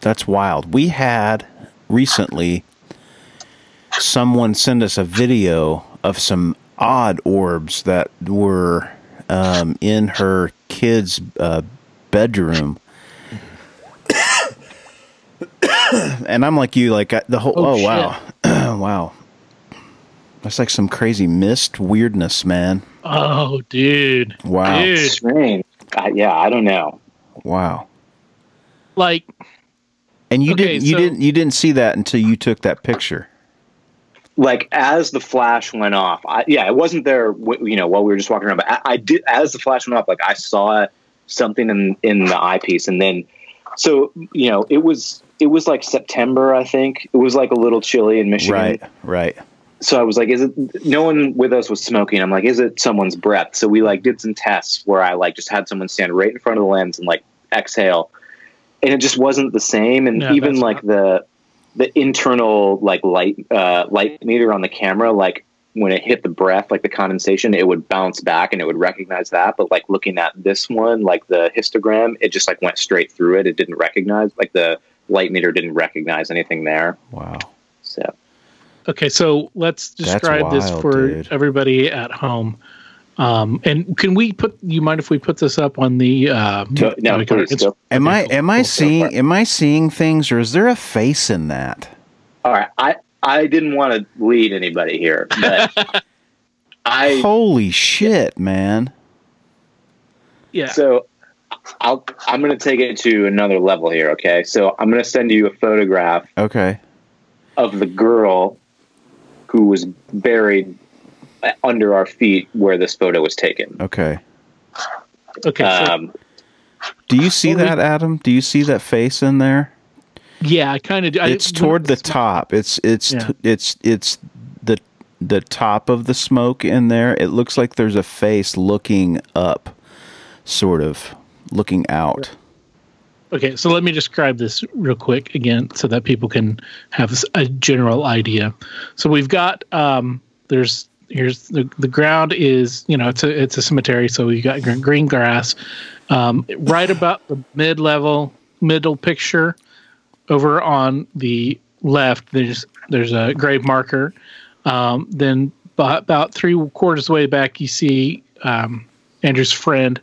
that's wild. We had recently someone send us a video of some odd orbs that were um, in her kid's uh, bedroom. and I'm like you, like I- the whole. Oh, Oh, wow, wow. That's like some crazy mist weirdness, man. Oh, dude. Wow. Dude. strange uh, yeah i don't know Wow. Like, And you Okay, didn't you so- didn't you didn't see that until you took that picture. Like as the flash went off I, yeah it wasn't there you know while we were just walking around but I, I did as the flash went off like i saw something in in the eyepiece. And then so you know it was it was like september i think. It was like a little chilly in michigan. Right, right. so i was like is it no one with us was smoking. I'm like is it someone's breath? So we like did some tests where i like just had someone stand right in front of the lens and like exhale. And it just wasn't the same. And Yeah, even that's like the the internal like light uh light meter on the camera like when it hit the breath like the condensation it would bounce back and it would recognize that but like looking at this one like the histogram it just like went straight through it it didn't recognize like the light meter didn't recognize anything there Wow. so okay, so let's That's describe this for dude. everybody at home. Um, and can we put? You mind if we put this up on the? Uh, go, no like our please Inst- go. Am I cool, am I cool. seeing far. am I seeing things or is there a face in that? all right i i didn't want to lead anybody here but i Holy shit, man. Yeah. So I'll I'm going to take it to another level here, okay? So I'm going to send you a photograph Okay. of the girl who was buried under our feet where this photo was taken. Okay. okay. So, Um, Do you see Well, we- that, Adam? Do you see that face in there? yeah, I kind of. It's toward the top. It's it's Yeah. t- it's it's the the top of the smoke in there. It looks like there's a face looking up, sort of looking out. Okay, so let me describe this real quick again so that people can have a general idea. So we've got um, there's here's the, the ground is you know it's a it's a cemetery, so we got gr- green grass. Um, right about the mid level middle picture over on the left there's there's a grave marker. Um, then about three quarters of the way back you see um, Andrew's friend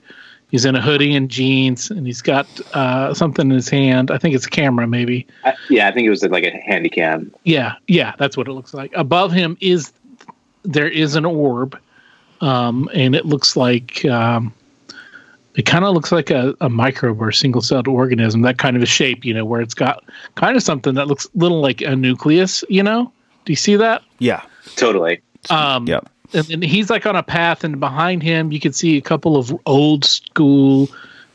He's in a hoodie and jeans, and he's got uh, something in his hand. I think it's a camera, maybe. I, yeah, I think it was like a handy cam. Yeah, yeah, that's what it looks like. Above him is there is an orb, um, and it looks like um, it kind of looks like a, a microbe or a single-celled organism. That kind of a shape, you know, where it's got kind of something that looks a little like a nucleus. You know, do you see that? Yeah. Totally. Um, Yep. and, and he's like on a path, and behind him you can see a couple of old school,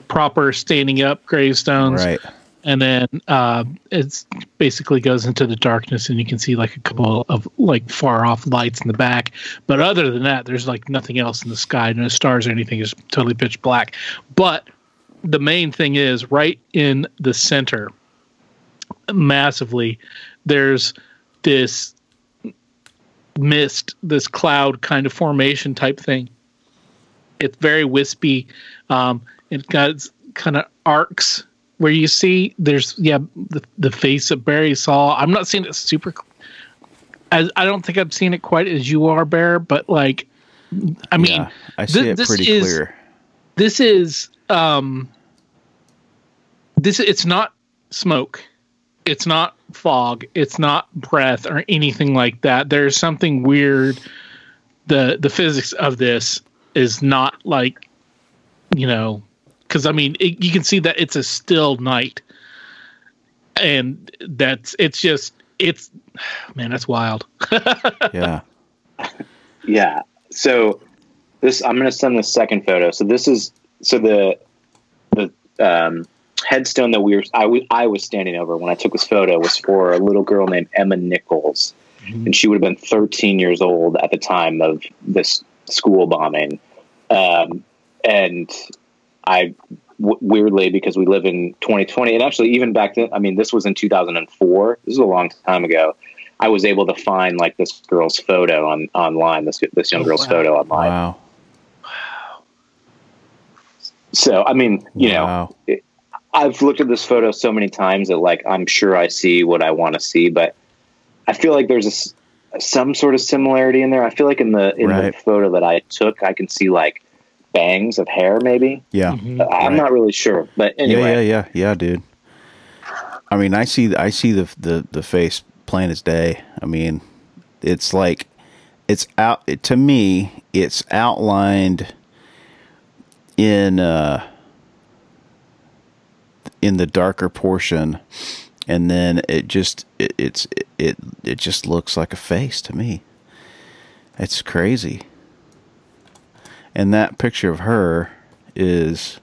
proper standing up gravestones, Right. And then uh, it's basically goes into the darkness, and you can see like a couple of like far off lights in the back. But other than that, there's like nothing else in the sky, no stars or anything. It's totally pitch black. But the main thing is right in the center, massively, there's this mist, this cloud kind of formation type thing. It's very wispy. Um, it got kind of arcs where you see there's yeah the, the face of Barry saw. I'm not seeing it super. As I don't think I've seen it quite as you are, Bear, but like, I mean, yeah, I see thi- it this pretty is- clear. this is um this it's not smoke it's not fog it's not breath or anything like that there's something weird the the physics of this is not like you know because i mean it, you can see that it's a still night and that's it's just it's man that's wild Yeah. Yeah. So this I'm going to send the second photo. So this is so the the um, headstone that we were I wa- I was standing over when I took this photo was for a little girl named Emma Nichols, and she would have been 13 years old at the time of this school bombing. Um, and I w- weirdly because we live in 2020 and actually even back then I mean this was in 2004 this is a long time ago I was able to find like this girl's photo on online this this young Oh, girl's wow. photo online Wow. so I mean you know wow. I've looked at this photo so many times that like I'm sure I see what I want to see but I feel like there's a s some sort of similarity in there I feel like in the in Right. the photo that I took I can see like bangs of hair maybe Yeah. Mhm. I'm Right. not really sure but anyway Yeah, yeah, yeah, yeah, dude. I mean, I see, I see the the the face plain as day. I mean, it's like it's out it, to me. It's outlined in uh in the darker portion, and then it just it, it's it it just looks like a face to me. It's crazy. And that picture of her is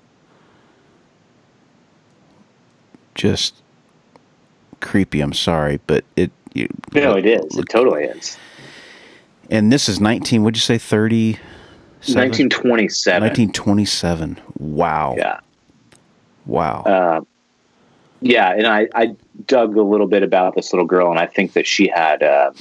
just creepy. I'm sorry, but it. You, no it is it totally is And this is 19. Would you say 30? 1927 1927. Wow. yeah Wow. uh, yeah, and I, I dug a little bit about this little girl, and I think that she had uh,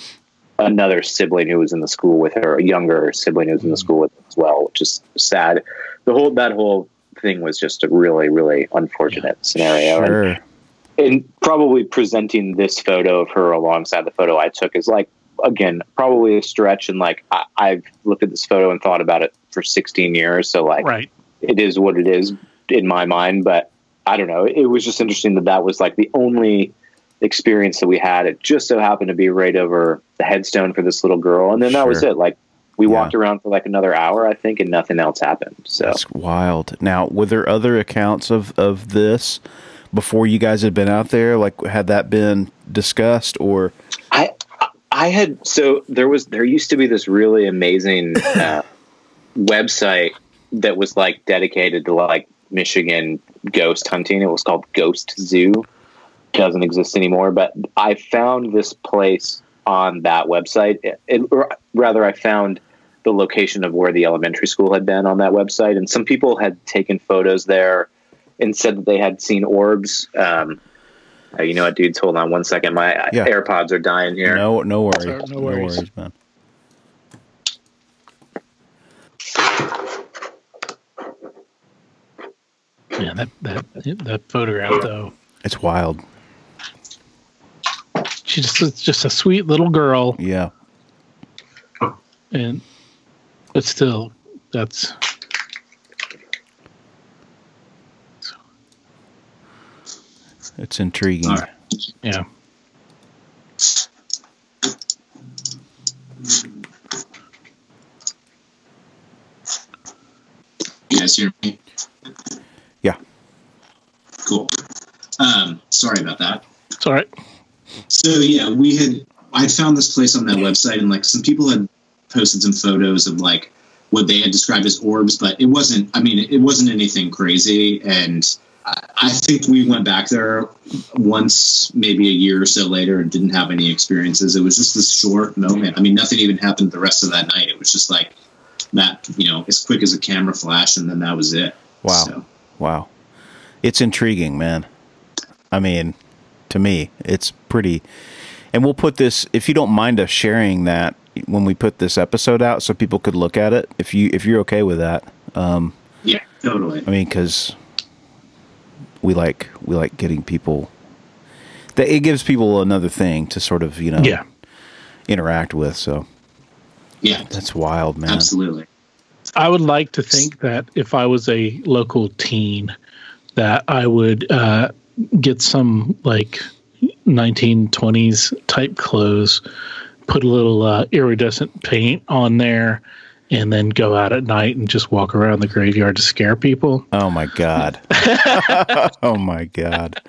another sibling who was in the school with her, a younger sibling who was in the mm. school with her as well, which is sad. The whole that whole thing was just a really, really unfortunate scenario, and, and probably presenting this photo of her alongside the photo I took is like again probably a stretch, and like I, I've looked at this photo and thought about it for 16 years, so like right it is what it is in my mind. But I don't know. It was just interesting that that was like the only experience that we had. It just so happened to be right over the headstone for this little girl, and then that was it. Like we Yeah. walked around for like another hour, I think, and nothing else happened. So That's wild. Now, were there other accounts of, of this before you guys had been out there? Like, had that been discussed or? I I had so there was there used to be this really amazing uh, website that was like dedicated to like Michigan ghost hunting. It was called Ghost Zoo. Doesn't exist anymore, but I found this place on that website. It, it- or rather, I found the location of where the elementary school had been on that website, and some people had taken photos there and said that they had seen orbs. Um, uh, you know what, dudes? Hold on one second. My uh, Yeah. AirPods are dying here. No, no worries. Sorry, no worries. man. yeah that that that photograph though It's wild. She's just just a sweet little girl Yeah. and but still that's It's intriguing. All right. yeah You guys hear me? Yeah. Cool. Um, sorry about that. it's all right So yeah, we had I found this place on that website, and like some people had posted some photos of like what they had described as orbs, but it wasn't. I mean, it wasn't anything crazy, and I, I think we went back there once, maybe a year or so later, and didn't have any experiences. It was just this short moment. I mean, nothing even happened the rest of that night. It was just like that, you know, as quick as a camera flash, and then that was it. Wow. So, Wow. It's intriguing, man. I mean, to me, it's pretty. And we'll put this, if you don't mind us sharing that when we put this episode out so people could look at it. If you if you're okay with that, um, Yeah, totally. I mean, because we like we like getting people. That it gives people another thing to sort of you know Yeah. interact with. So Yeah, that's wild, man. absolutely. I would like to think that if I was a local teen, that I would uh, get some like 1920s type clothes, put a little uh, iridescent paint on there, and then go out at night and just walk around the graveyard to scare people. Oh my god. oh my god.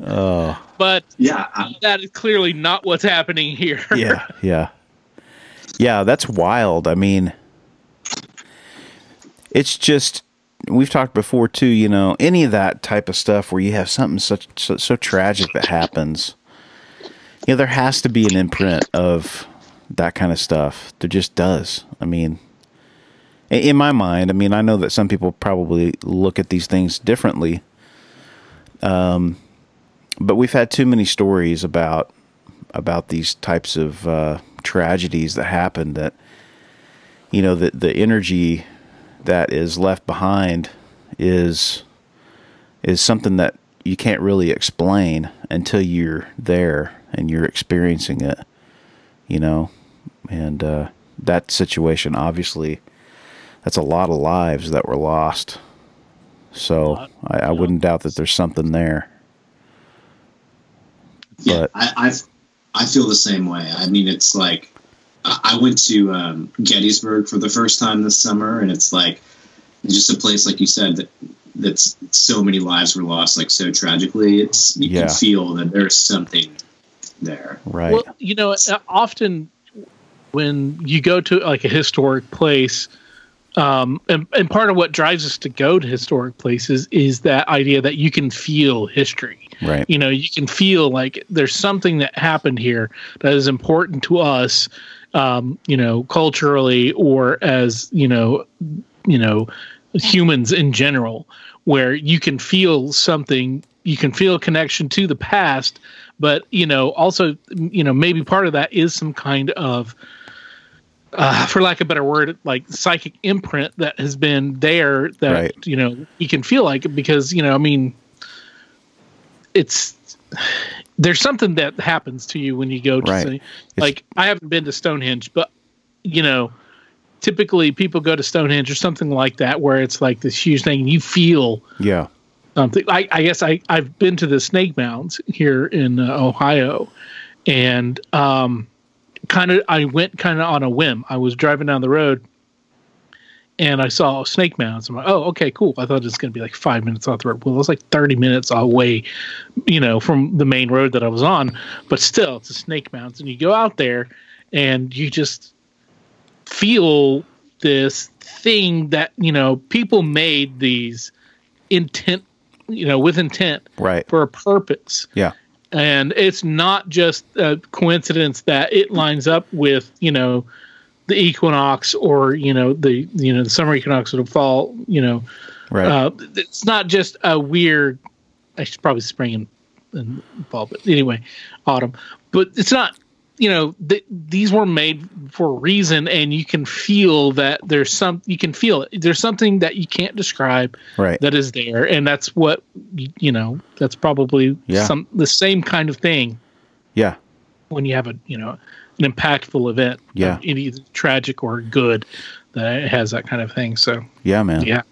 Oh, But Yeah, I, that is clearly not what's happening here. Yeah, yeah, yeah. That's wild. I mean, it's just we've talked before too. You know, any of that type of stuff where you have something such so, so tragic that happens. You know, there has to be an imprint of that kind of stuff. There just does. I mean, in my mind, I mean, I know that some people probably look at these things differently. Um, but we've had too many stories about about these types of uh, tragedies that happen that you know the the energy that is left behind is is something that you can't really explain until you're there and you're experiencing it you know and uh, that situation obviously that's a lot of lives that were lost so I, I wouldn't doubt that there's something there yeah. But- I, I I feel the same way. I mean, it's like I I went to um, Gettysburg for the first time this summer, and it's like just a place like you said that that's so many lives were lost, like so tragically. It's you Yeah. can feel that there's something there. right Well, you know, uh, often when you go to like a historic place, um, and, and part of what drives us to go to historic places is that idea that you can feel history. right You know, you can feel like there's something that happened here that is important to us, um, you know, culturally or as you know, you know, humans in general, where you can feel something, you can feel a connection to the past, but you know, also, you know, maybe part of that is some kind of uh, for lack of a better word, like psychic imprint that has been there that Right. you know you can feel like it because you know I mean it's there's something that happens to you when you go to Right. like I haven't been to Stonehenge, but you know typically people go to Stonehenge or something like that where it's like this huge thing and you feel yeah something. I, I guess I I've been to the Snake Mounds here in uh, Ohio, and um, kind of I went kind of on a whim. I was driving down the road, and I saw Snake Mounds. I'm like, oh, okay, cool. I thought it was going to be like five minutes off the road. Well, it was like thirty minutes away, you know, from the main road that I was on. But still, it's a Snake Mounds, and you go out there, and you just feel this thing that you know people made these intent you know with intent right for a purpose yeah and it's not just a coincidence that it lines up with you know the equinox or you know the you know the summer equinox or the fall you know right. uh, it's not just a weird i should probably spring and, and fall but anyway autumn. But it's not you know th- these were made for a reason and you can feel that there's some you can feel it. There's something that you can't describe right. that is there and that's what you know that's probably Yeah. some the same kind of thing yeah. when you have a you know an impactful event Yeah. any tragic or good that has that kind of thing so yeah man yeah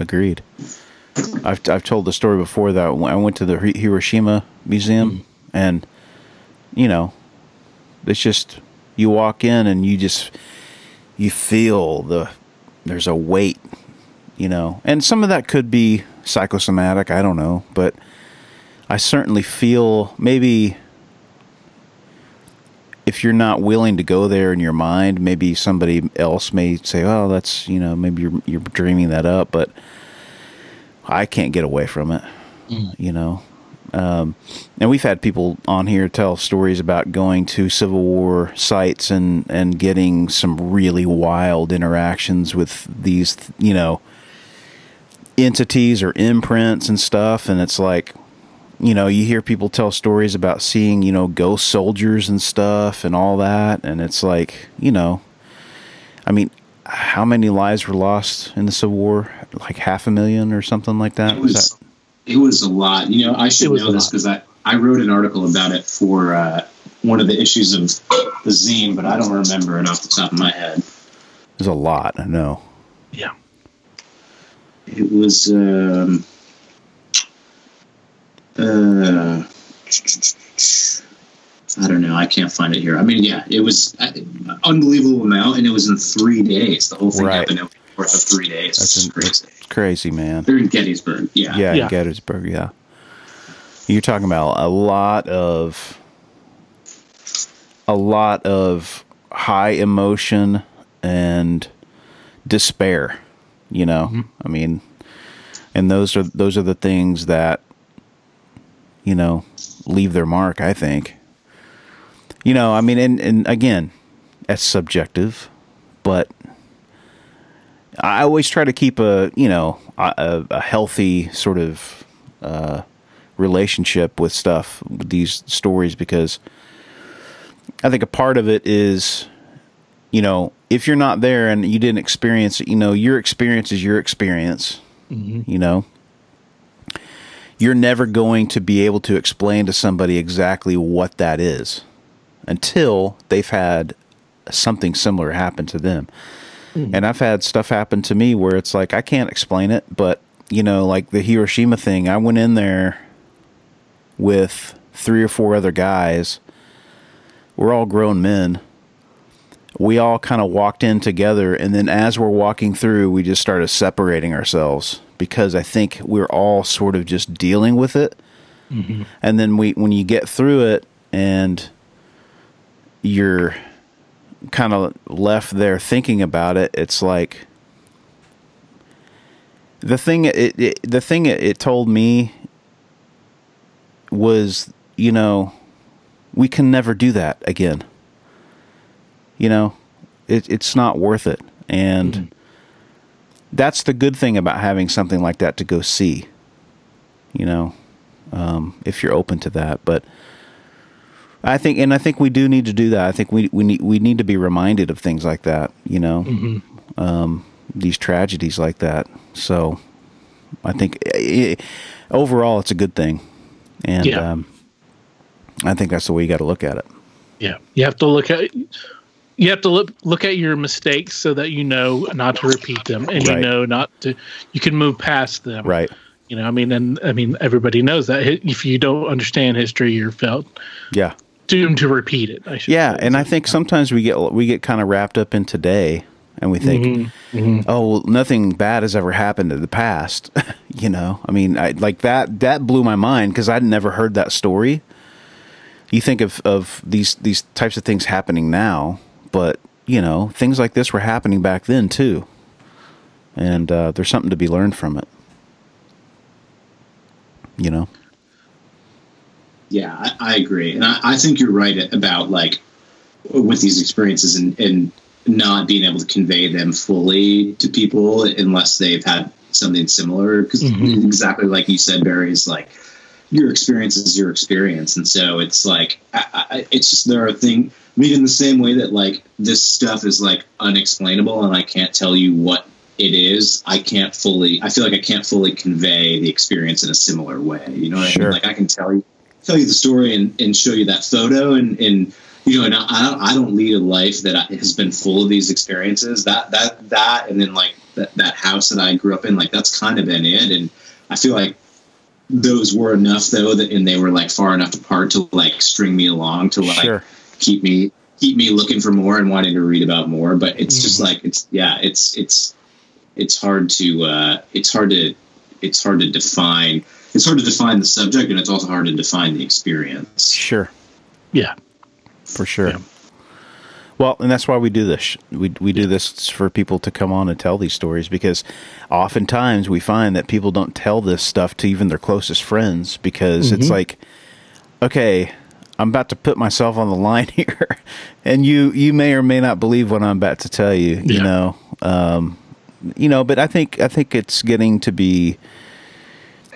Agreed. I've I've told the story before that I went to the Hiroshima Museum, mm-hmm. and you know, it's just you walk in and you just you feel the there's a weight, you know, and some of that could be psychosomatic. I don't know, but I certainly feel maybe if you're not willing to go there in your mind, maybe somebody else may say, "Oh, that's you know, maybe you're you're dreaming that up," but I can't get away from it. You know, um, and we've had people on here tell stories about going to Civil War sites and and getting some really wild interactions with these, you know, entities or imprints and stuff, and it's like you know, you hear people tell stories about seeing, you know, ghost soldiers and stuff and all that. And it's like, you know, I mean, how many lives were lost in the Civil War? Like half a million or something like that? It was, that- it was a lot. You know, I should know this because I, I wrote an article about it for uh, one of the issues of the zine, but I don't remember it off the top of my head. There's a lot, I know. Yeah. It was um, uh, I don't know. I can't find it here. I mean, yeah, it was uh, unbelievable amount, and it was in three days. The whole thing Right. happened in worth of three days. That's It's in- crazy. It's crazy, man. They're in Gettysburg. Yeah. Yeah, Yeah. in Gettysburg, yeah. You're talking about a lot of a lot of high emotion and despair, you know. I mean, and those are those are the things that you know, leave their mark, I think. You know, I mean and and again, that's subjective, but I always try to keep a you know a, a healthy sort of uh, relationship with stuff with these stories because I think a part of it is you know if you're not there and you didn't experience it you know your experience is your experience you know you're never going to be able to explain to somebody exactly what that is until they've had something similar happen to them hmm. and I've had stuff happen to me where it's like I can't explain it, but you know, like the Hiroshima thing, I went in there with three or four other guys. We're all grown men. We all kind of walked in together, and then as we're walking through, we just started separating ourselves because I think we're all sort of just dealing with it. Mm-hmm. And then we, when you get through it, and you're kind of left there thinking about it, it's like the thing it, it the thing it, it told me was, you know, we can never do that again. You know, it, it's not worth it, and mm-hmm. That's the good thing about having something like that to go see. You know, um, if you're open to that, but. I think, and I think we do need to do that. I think we we need we need to be reminded of things like that. You know, um, these tragedies like that. So, I think eh, overall it's a good thing, and Yeah. um, I think that's the way you got to look at it. Yeah, you have to look at you have to look look at your mistakes so that you know not to repeat them, and Right. you know not to. You can move past them. Right. You know, I mean, and I mean, everybody knows that if you don't understand history, you're felt Yeah. doomed to repeat it. I should Yeah, say. and I think sometimes we get we get kind of wrapped up in today, and we think, mm-hmm, mm-hmm. oh, well, nothing bad has ever happened in the past. you know, I mean, I, like that that blew my mind because I'd never heard that story. You think of of these these types of things happening now, but you know, things like this were happening back then too, and uh, there's something to be learned from it. You know, Yeah, I, I agree, and I, I think you're right about like with these experiences and, and not being able to convey them fully to people unless they've had something similar. Because Mhm. exactly like you said, Barry is like your experience is your experience, and so it's like I, I, it's just there are things. I mean, in the same way that like this stuff is like unexplainable, and I can't tell you what it is. I can't fully. I feel like I can't fully convey the experience in a similar way. You know what I mean? Like I can tell you tell you the story and, and show you that photo and, and you know and I, I don't I don't lead a life that has been full of these experiences that that that and then like that, that house that I grew up in like that's kind of been it and I feel like those were enough though that and they were like far enough apart to like string me along to like sure, keep me keep me looking for more and wanting to read about more but it's just like it's yeah it's it's it's hard to uh it's hard to it's hard to define it's hard to define the subject and it's also hard to define the experience sure. yeah, for sure. Yeah. Well, and that's why we do this. We we do this for people to come on and tell these stories because oftentimes we find that people don't tell this stuff to even their closest friends because it's like, okay, I'm about to put myself on the line here, and you you may or may not believe what I'm about to tell you. You Yeah. know, um, you know, but I think I think it's getting to be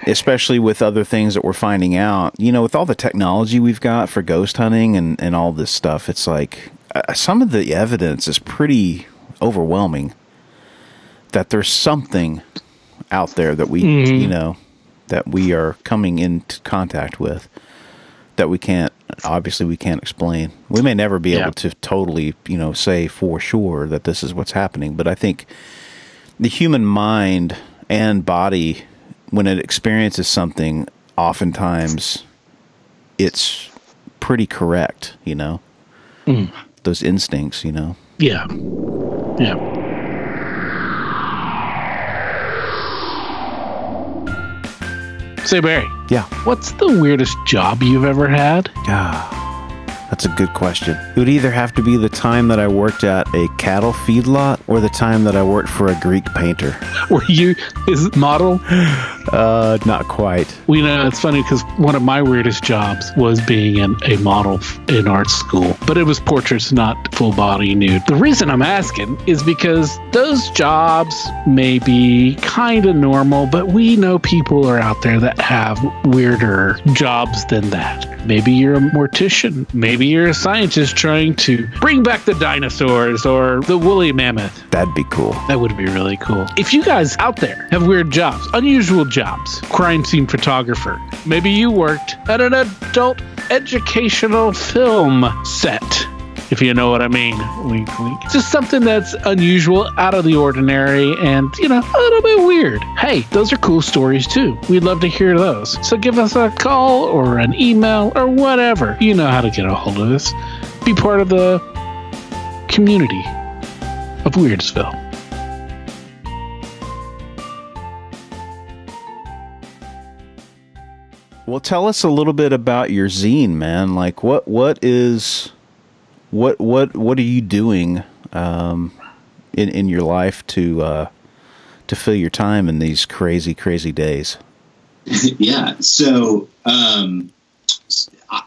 especially with other things that we're finding out. You know, with all the technology we've got for ghost hunting and, and all this stuff, it's like uh, some of the evidence is pretty overwhelming that there's something out there that we, Mhm. you know, that we are coming into contact with that we can't obviously we can't explain. We may never be Yeah. able to totally, you know, say for sure that this is what's happening, but I think the human mind and body when it experiences something oftentimes it's pretty correct, you know. Mm. Those instincts, you know. Yeah. Yeah. Say, Barry, Yeah. what's the weirdest job you've ever had? Ah, that's a good question. It would either have to be the time that I worked at a cattle feedlot or the time that I worked for a Greek painter. Were you his model? Uh, not quite. Well, you know, it's funny because one of my weirdest jobs was being in a model in art school, but it was portraits, not full body nude. The reason I'm asking is because those jobs may be kind of normal, but we know people are out there that have weirder jobs than that. Maybe you're a mortician. Maybe you're a scientist trying to bring back the dinosaurs or the woolly mammoth. That'd be cool. That would be really cool. If you guys out there have weird jobs, unusual jobs, crime scene photographer, maybe you worked at an adult educational film set. If you know what I mean, wink, wink. Just something that's unusual, out of the ordinary, and you know, a little bit weird. Hey, those are cool stories too. We'd love to hear those. So give us a call or an email or whatever. You know how to get a hold of us. Be part of the community of Weirdsville. Well, tell us a little bit about your zine, man. Like, what what is what what what are you doing um, in in your life to uh, to fill your time in these crazy crazy days? yeah. So um,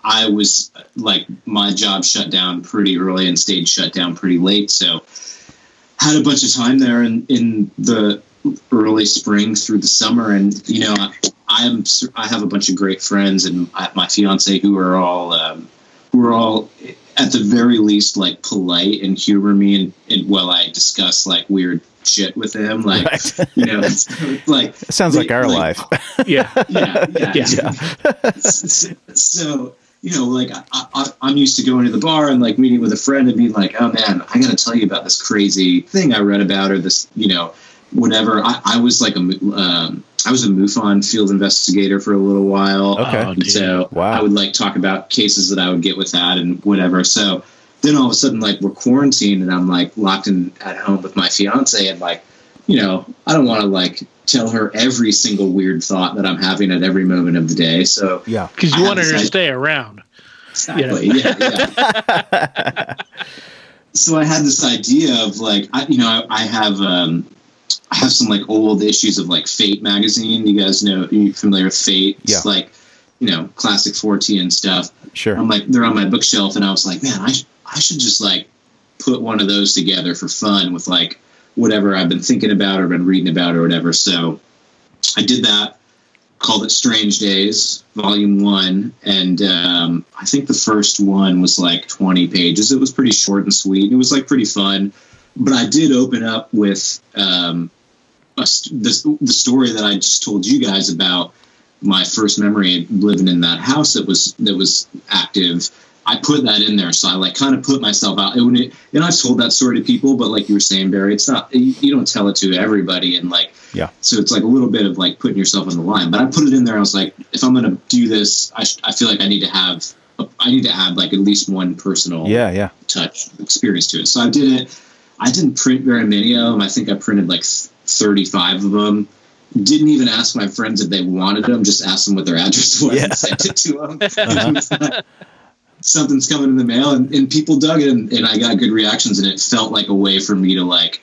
I, was like, my job shut down pretty early and stayed shut down pretty late. So had a bunch of time there in, in the early spring through the summer. And, you know, I, I'm, I have a bunch of great friends and my fiance who are all, um, who are all at the very least like polite and humor me and, and while I discuss like weird shit with them. Like, Right. you know, it's, like, It sounds like our like, life. Yeah. yeah, yeah, Yeah. so you know, like I, I, I'm used to going to the bar and like meeting with a friend and being like, oh man, I got to tell you about this crazy thing I read about or this, you know, whatever. I, I was like a, um, I was a MUFON field investigator for a little while. Okay. Oh, so Wow. I would like talk about cases that I would get with that and whatever. So then all of a sudden, like we're quarantined and I'm like locked in at home with my fiance and like, you know, I don't want to like tell her every single weird thought that I'm having at every moment of the day. So yeah. Because you have want her to stay around. exactly, yeah, yeah. so I had this idea of like, I, you know, I, I have um, I have some like old issues of like Fate magazine. You guys know, you familiar with Fate? Yeah. Like, you know, classic Fortean and stuff. Sure. I'm like, they're on my bookshelf, and I was like, man, I, I should just like put one of those together for fun with like whatever I've been thinking about or been reading about or whatever. So I did that, called it Strange Days, Volume One, and um, I think the first one was like 20 pages. It was pretty short and sweet. It was like pretty fun, but I did open up with um, a, st- the, the story that I just told you guys about my first memory of living in that house that was that was active. I put that in there, so I like kind of put myself out. And, it, and I've told that story to people, but like you were saying, Barry, it's not you, you don't tell it to everybody, and like Yeah. So it's like a little bit of like putting yourself on the line. But I put it in there. I was like, if I'm going to do this, I, sh- I feel like I need to have I need to add like at least one personal Yeah, yeah. touch experience to it. So I did it. I didn't print very many of them. I think I printed like 35 of them. Didn't even ask my friends if they wanted them. Just asked them what their address was Yeah. and sent it to them. Something's coming in the mail, and, and people dug it, and, and I got good reactions, and it felt like a way for me to like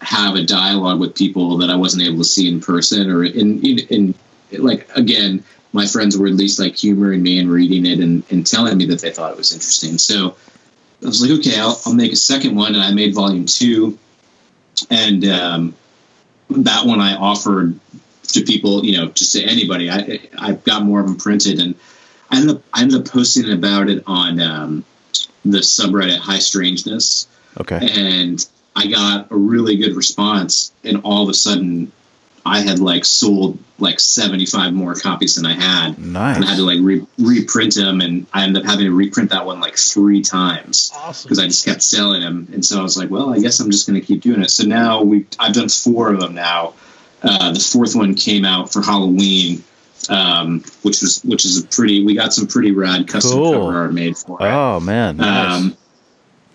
have a dialogue with people that I wasn't able to see in person, or in in, in like again, my friends were at least like humoring me and reading it and, and telling me that they thought it was interesting. So I was like, okay, I'll, I'll make a second one, and I made volume two, and um, that one I offered to people, you know, just to anybody. I I've got more of them printed, and I ended up I ended up posting about it on um, the subreddit High Strangeness, Okay. and I got a really good response. And all of a sudden, I had like sold like seventy five more copies than I had, and I had to like re- reprint them, and I ended up having to reprint that one like three times Awesome. because I just kept selling them. And so I was like, well, I guess I'm just going to keep doing it. So now we I've done four of them now. Uh, the fourth one came out for Halloween, um, which was which is a pretty. We got some pretty rad custom Cool. cover art made for it. Oh man. Nice. Um,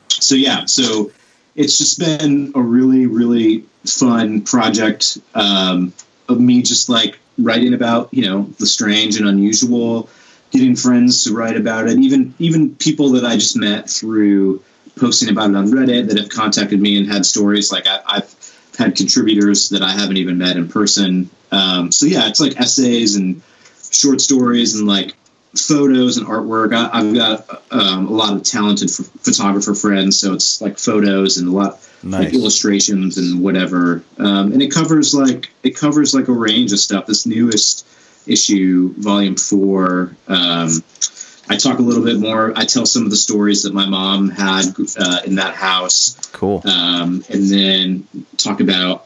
so yeah, so it's just been a really, really fun project um, of me just like writing about you know the strange and unusual, getting friends to write about it, even even people that I just met through posting about it on Reddit that have contacted me and had stories. Like I, I've had contributors that I haven't even met in person. Um, so yeah, it's like essays and short stories and like photos and artwork. I, I've got um, a lot of talented ph- photographer friends, so it's like photos and a lot like illustrations and whatever. Um, and it covers like it covers like a range of stuff. This newest issue, volume four. Um, I talk a little bit more. I tell some of the stories that my mom had uh, in that house Cool. um, and then talk about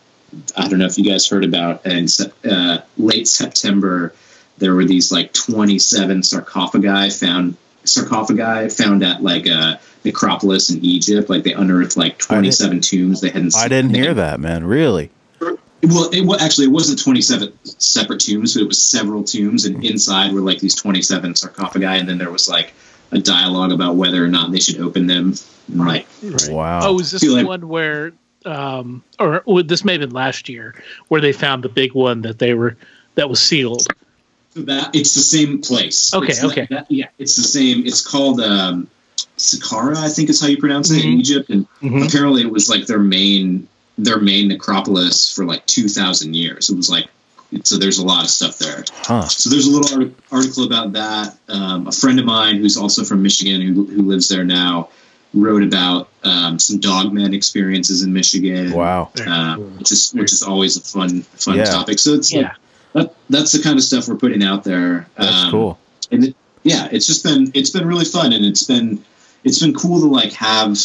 I don't know if you guys heard about in uh, late September there were these like 27 sarcophagi found sarcophagi found at like a necropolis in Egypt like they unearthed like 27 tombs they hadn't I seen- didn't hear that, man. Really? well it was actually it wasn't 27 separate tombs but it was several tombs and inside were like these 27 sarcophagi and then there was like a dialogue about whether or not they should open them and like Right. Wow. Oh, is this the like- one where, um, or well, this may have been last year, where they found the big one that they were that was sealed? That it's the same place. Okay, It's okay. that- yeah, it's the same. It's called um, Saqqara, I think is how you pronounce it in Mhm. Egypt, and Mhm. apparently it was like their main their main necropolis for like two thousand years. It was like so. There's a lot of stuff there. Huh. So there's a little art- article about that. Um, a friend of mine who's also from Michigan, who, who lives there now, wrote about um, some dogmen experiences in Michigan. Wow. Um, which is which is always a fun fun Yeah. topic. So it's like, Yeah. that, that's the kind of stuff we're putting out there. That's Um, cool. And it, yeah, it's just been it's been really fun, and it's been it's been cool to like have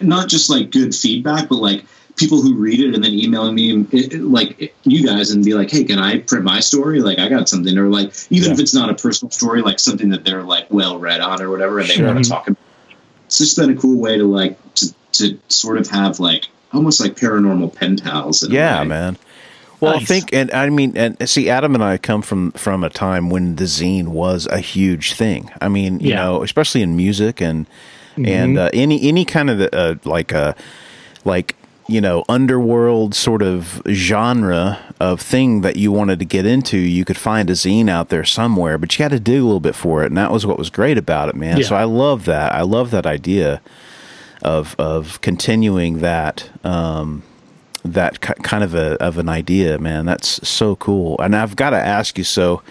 not just like good feedback, but like people who read it and then emailing me it, it- like it- you guys and be like, hey, can I print my story? Like I got something, or like even if it's not a personal story, like something that they're like well read on or whatever, and they Sure. want to talk about. It's just been a cool way to like to to sort of have like almost like paranormal pen pals. Yeah, man. Well, I think, and I mean, and see, Adam and I come from from a time when the zine was a huge thing. I mean, you Yeah. know, especially in music and and uh, any any kind of uh, like a like you know underworld sort of genre of thing that you wanted to get into, you could find a zine out there somewhere, but you had to dig a little bit for it, and that was what was great about it, man. Yeah. So I love that. I love that idea of of continuing that. Um, that kind of a of an idea, man. That's so cool. And I've got to ask you, so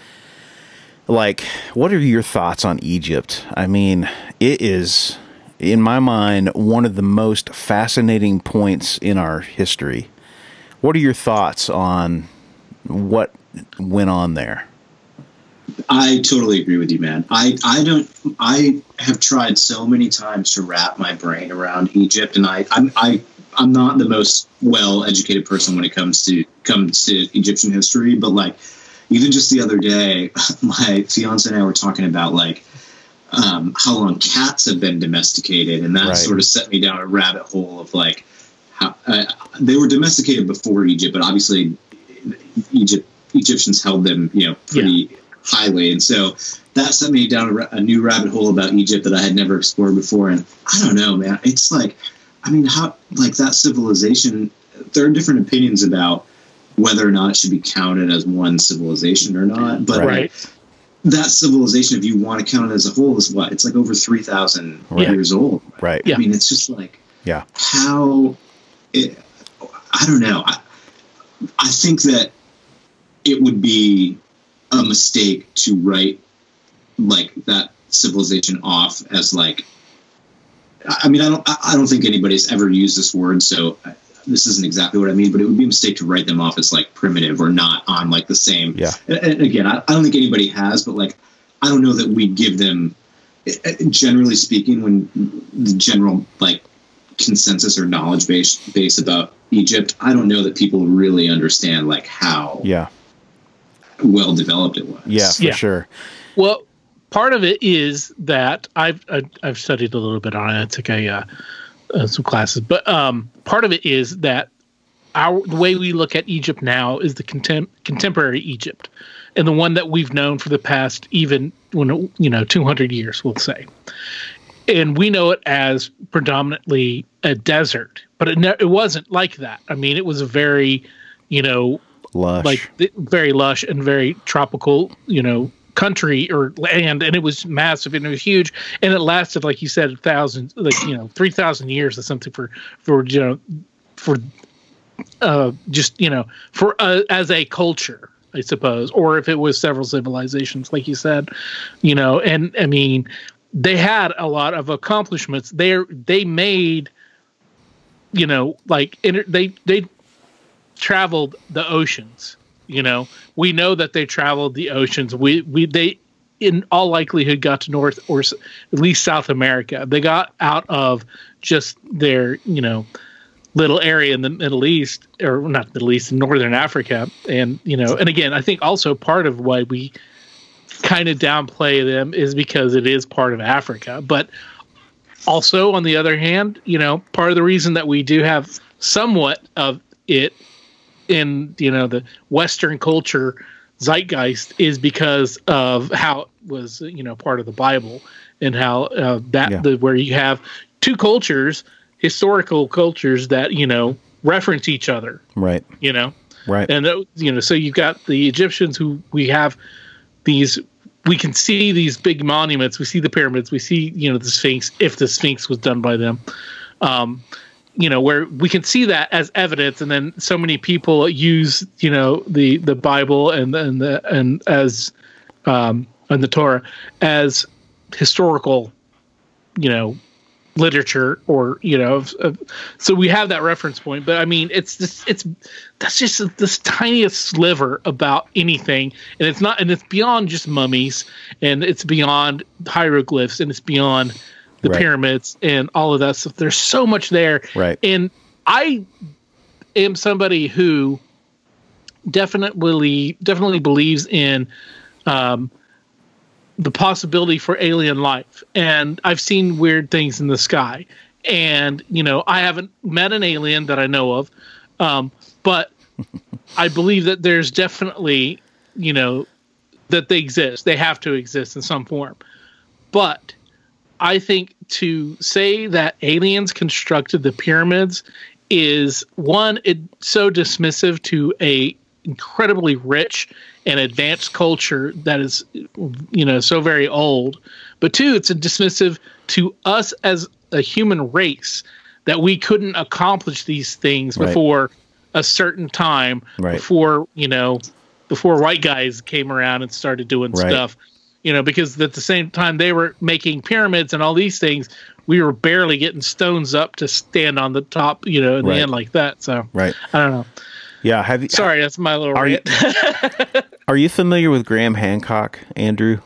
like, what are your thoughts on Egypt? I mean, it is, in my mind, one of the most fascinating points in our history. What are your thoughts on what went on there? I totally agree with you, man. I, I don't. I have tried so many times to wrap my brain around Egypt, and I I'm I I'm not the most well educated person when it comes to comes to Egyptian history, but like even just the other day, my fiance and I were talking about like um, how long cats have been domesticated, and that Right. sort of set me down a rabbit hole of like how uh, they were domesticated before Egypt, but obviously Egypt Egyptians held them, you know, pretty highly, and so that set me down a, a new rabbit hole about Egypt that I had never explored before. And I don't know, man. It's like, I mean, how like that civilization? There are different opinions about whether or not it should be counted as one civilization or not, but Right. that civilization, if you want to count it as a whole, is what? It's like over three thousand Right. years old. Right. Yeah. I mean, it's just like Yeah. how it, I don't know. I, I think that it would be a mistake to write like that civilization off as like. I I mean, I don't. I I don't think anybody's ever used this word, so this isn't exactly what I mean, but it would be a mistake to write them off as like primitive or not on like the same. Yeah. And, and again, I, I don't think anybody has, but like I don't know that we give them. eh, eh, Generally speaking, when the general like consensus or knowledge base base about Egypt, I don't know that people really understand like how Yeah. well developed it was. Yeah, for Yeah. sure. Well, part of it is that I've I, I've studied a little bit on it. I took a uh, uh, some classes, but um, part of it is that our the way we look at Egypt now is the contem- contemporary Egypt, and the one that we've known for the past even when you know 200 years, we'll say, and we know it as predominantly a desert, but it ne- it wasn't like that. I mean, it was a very you know Lush. like very lush and very tropical, you know, country or land, and it was massive and it was huge, and it lasted, like you said, a thousand, like you know, three thousand years or something for for you know, for uh, just you know, for uh, as a culture, I suppose, or if it was several civilizations, like you said, you know, and I mean, they had a lot of accomplishments. They they made, you know, like inter- they they traveled the oceans. You know, we know that they traveled the oceans. We we they in all likelihood got to North or at least South America. They got out of just their you know little area in the Middle East or not Middle East, Northern Africa, and you know, and again, I think also part of why we kind of downplay them is because it is part of Africa, but also on the other hand, you know, part of the reason that we do have somewhat of it in you know the Western culture zeitgeist is because of how it was you know part of the Bible and how uh, that Yeah. the where you have two cultures, historical cultures that you know reference each other, right. you know, Right. and uh, you know so you've got the Egyptians who we have these we can see these big monuments we see the pyramids we see you know the sphinx if the sphinx was done by them um you know where we can see that as evidence and then so many people use you know the the bible and and the and as um and the torah as historical you know literature or you know of, of, so we have that reference point but i mean it's this it's that's just this tiniest sliver about anything and it's not and it's beyond just mummies and it's beyond hieroglyphs and it's beyond the Right. pyramids and all of that stuff. There's so much there. Right. and i am somebody who definitely definitely believes in um, the possibility for alien life. And i've seen weird things in the sky. And you know i haven't met an alien that i know of. Um, but i believe that there's definitely you know that they exist. They have to exist in some form. But i think to say that aliens constructed the pyramids is one it's so dismissive to a incredibly rich and advanced culture that is you know so very old but two it's a dismissive to us as a human race that we couldn't accomplish these things Right. before a certain time Right. before you know before white guys came around and started doing Right. stuff you know because at the same time they were making pyramids and all these things we were barely getting stones up to stand on the top you know in Right. the end like that so Right. i don't know Yeah. Have you? sorry that's my little Are you- rant Are you familiar with Graham Hancock, Andrew?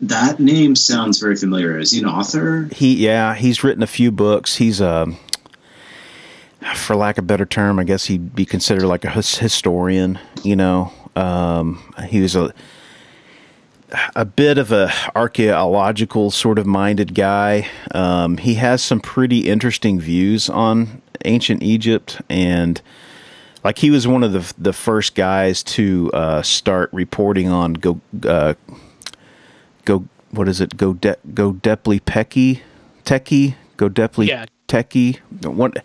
That name sounds very familiar. Is he an author? He yeah, he's written a few books. He's a for lack of a better term, I guess he'd be considered like a historian, you know. Um, he was a a bit of a archaeological sort of minded guy. Um, he has some pretty interesting views on ancient Egypt and like he was one of the the first guys to uh, start reporting on go uh, go what is it go de- go deply pecky techie go deply Yeah. techie what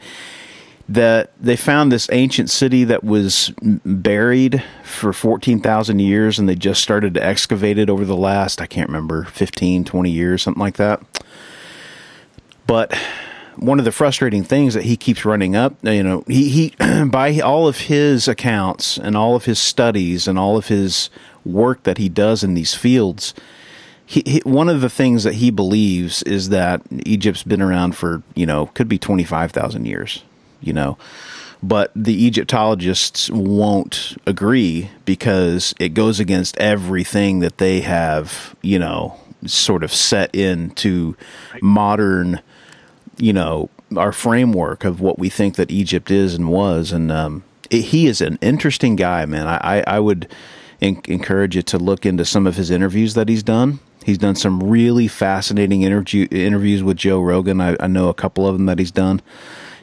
that they found this ancient city that was buried for 14,000 years and they just started to excavate it over the last I can't remember 15 20 years something like that but one of the frustrating things that he keeps running up, you know, he, he by all of his accounts and all of his studies and all of his work that he does in these fields, he, he, one of the things that he believes is that Egypt's been around for, you know, could be 25,000 years. You know. But the Egyptologists won't agree because it goes against everything that they have, you know, sort of set into modern, you know, our framework of what we think that Egypt is and was. And um, it, he is an interesting guy, man. I, I, I would en- encourage you to look into some of his interviews that he's done. He's done some really fascinating interview interviews with Joe Rogan. I, I know a couple of them that he's done.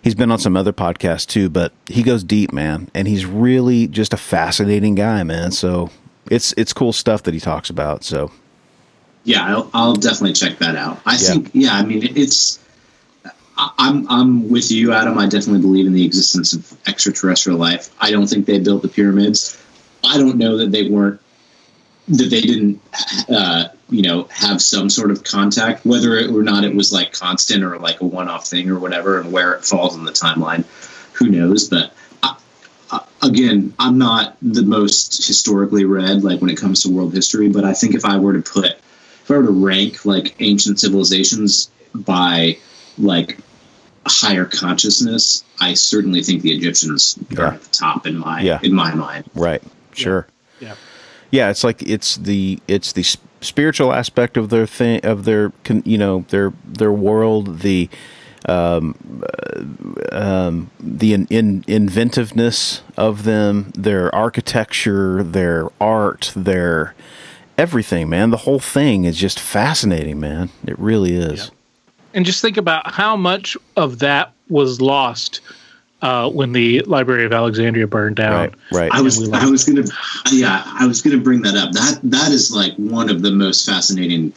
He's been on some other podcasts too, but he goes deep, man, and he's really just a fascinating guy, man. So it's it's cool stuff that he talks about. So Yeah, I'll, I'll definitely check that out. I Yeah. think, yeah, I mean, it's. I'm I'm with you, Adam. I definitely believe in the existence of extraterrestrial life. I don't think they built the pyramids. I don't know that they weren't that they didn't, uh, you know, have some sort of contact, whether it or not it was like constant or like a one-off thing or whatever, and where it falls in the timeline, who knows? But I, I, again, I'm not the most historically read, like when it comes to world history. But I think if I were to put, if I were to rank like ancient civilizations by like higher consciousness, I certainly think the Egyptians Yeah. are at the top in my Yeah. in my mind. Right. Sure. Yeah. Yeah, it's like it's the it's the spiritual aspect of their thing of their you know their their world the um, uh, um, the in, in inventiveness of them their architecture their art their everything man. The whole thing is just fascinating man. It really is. And just think about how much of that was lost uh, when the Library of Alexandria burned down. right right I was I was gonna yeah I was gonna bring that up. That that is like one of the most fascinating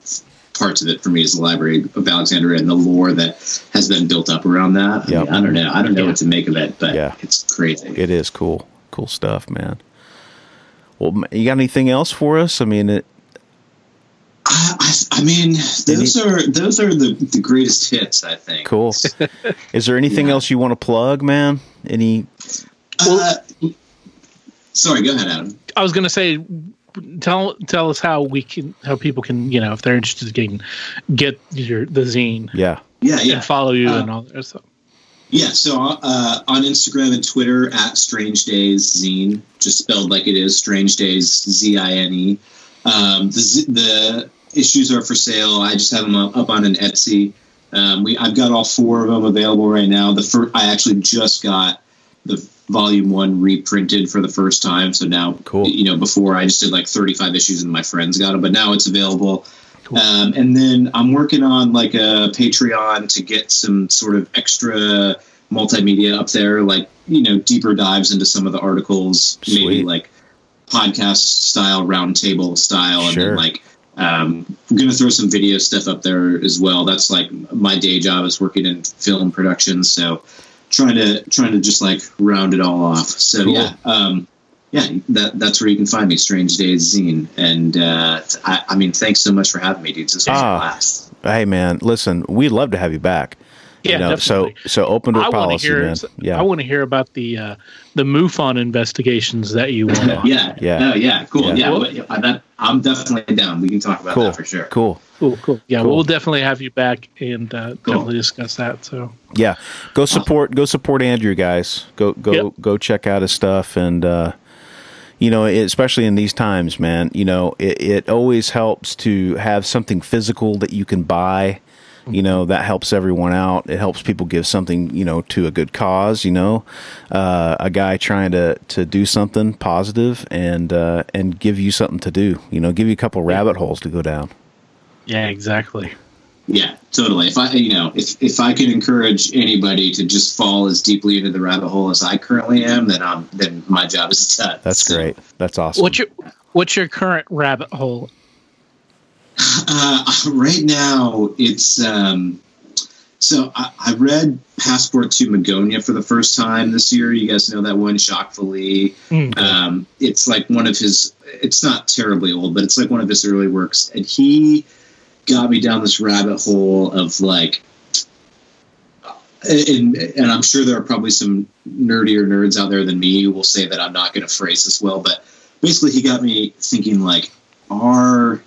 parts of it for me is the Library of Alexandria and the lore that has been built up around that. I, mean, I don't know. I don't know Yeah. what to make of it, but Yeah. it's crazy. it is cool cool stuff man well you got anything else for us i mean it, I, I, I mean, those are those are the, the greatest hits. I think. Cool. Is there anything Yeah. else you want to plug, man? Any? Uh, sorry, go ahead, Adam. I was going to say, tell tell us how we can how people can you know if they're interested in getting get your the zine Yeah. Yeah, yeah. and follow you Uh, and all that stuff. Yeah, so uh, on Instagram and Twitter at Strange Days Zine, just spelled like it is, Strange Days Z I N E. Um, the the issues are for sale. I just have them up, on an Etsy. Um, we I've got all four of them available right now. The first I actually just got the volume one reprinted for the first time. So now, Cool. you know, before I just did like 35 issues and my friends got them, but now it's available. Cool. Um, and then I'm working on like a Patreon to get some sort of extra multimedia up there, like, you know, deeper dives into some of the articles, maybe like podcast style, roundtable style, and then like um, I'm gonna throw some video stuff up there as well. That's like my day job is working in film production, so trying to trying to just like round it all off. So Cool. yeah, um, yeah, that that's where you can find me, Strange Days Zine. And uh, I, I mean, thanks so much for having me, dudes. This was Ah. a blast. Hey, man. Listen, we'd love to have you back. Yeah, you know, so so open door I policy, hear. man. Yeah. I want to hear about the uh, the MUFON investigations that you went on. Yeah, Yeah. oh, yeah, cool. Yeah. Yeah, Well- yeah, that, I'm definitely down. We can talk about cool. that for sure. Cool. Cool, cool. Yeah, Cool. we'll definitely have you back and uh, Cool. definitely discuss that. So Yeah. Go support. Go support Andrew, guys. Go go Yep. go check out his stuff and. uh you know, especially in these times, man, you know, it, it always helps to have something physical that you can buy. You know, that helps everyone out. It helps people give something, you know, to a good cause, you know, uh, a guy trying to, to do something positive and, uh, and give you something to do, you know, give you a couple rabbit holes to go down. yeah, exactly. Yeah, totally. If I, you know, if if I can encourage anybody to just fall as deeply into the rabbit hole as I currently am, then I'm then my job is done. That's So, great. That's awesome. What's your What's your current rabbit hole? Uh, right now, it's um, so I, I read Passport to Magonia for the first time this year. You guys know that one, Jacques Vallée. Mm. Um, it's like one of his. It's not terribly old, but it's like one of his early works, and he got me down this rabbit hole of like. And, and I'm sure there are probably some nerdier nerds out there than me who will say that I'm not going to phrase this well, but basically he got me thinking like, are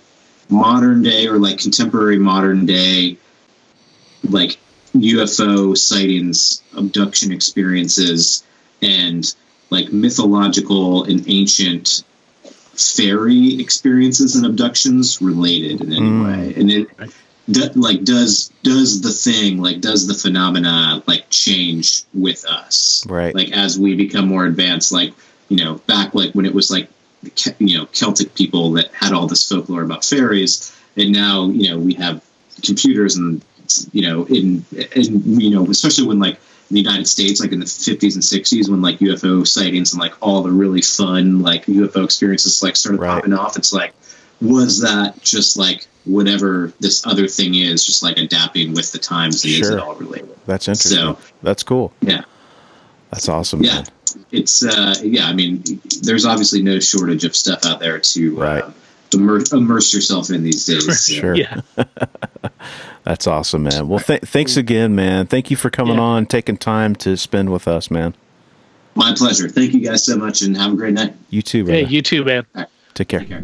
modern day or like contemporary modern day like UFO sightings, abduction experiences, and like mythological and ancient fairy experiences and abductions related in any Mm. way. And it do, like does does the thing like does the phenomena like change with us Right. like as we become more advanced like you know back like when it was like the Ke- you know celtic people that had all this folklore about fairies and now you know we have computers and you know in and you know especially when like in the united states like in the 50s and 60s when like ufo sightings and like all the really fun like ufo experiences like started Right. popping off it's like was that just like whatever this other thing is just like adapting with the times and is it all related That's interesting. So- That's cool. yeah That's awesome. yeah man. it's uh yeah i mean there's obviously no shortage of stuff out there to Right. uh, immerse, immerse yourself in these days so. Sure. Yeah. That's awesome, man. Well, th- thanks again, man. Thank you for coming Yeah. on, taking time to spend with us, man. my pleasure thank you guys so much and have a great night You too, brother. Hey, you too, man. Take care. Take care.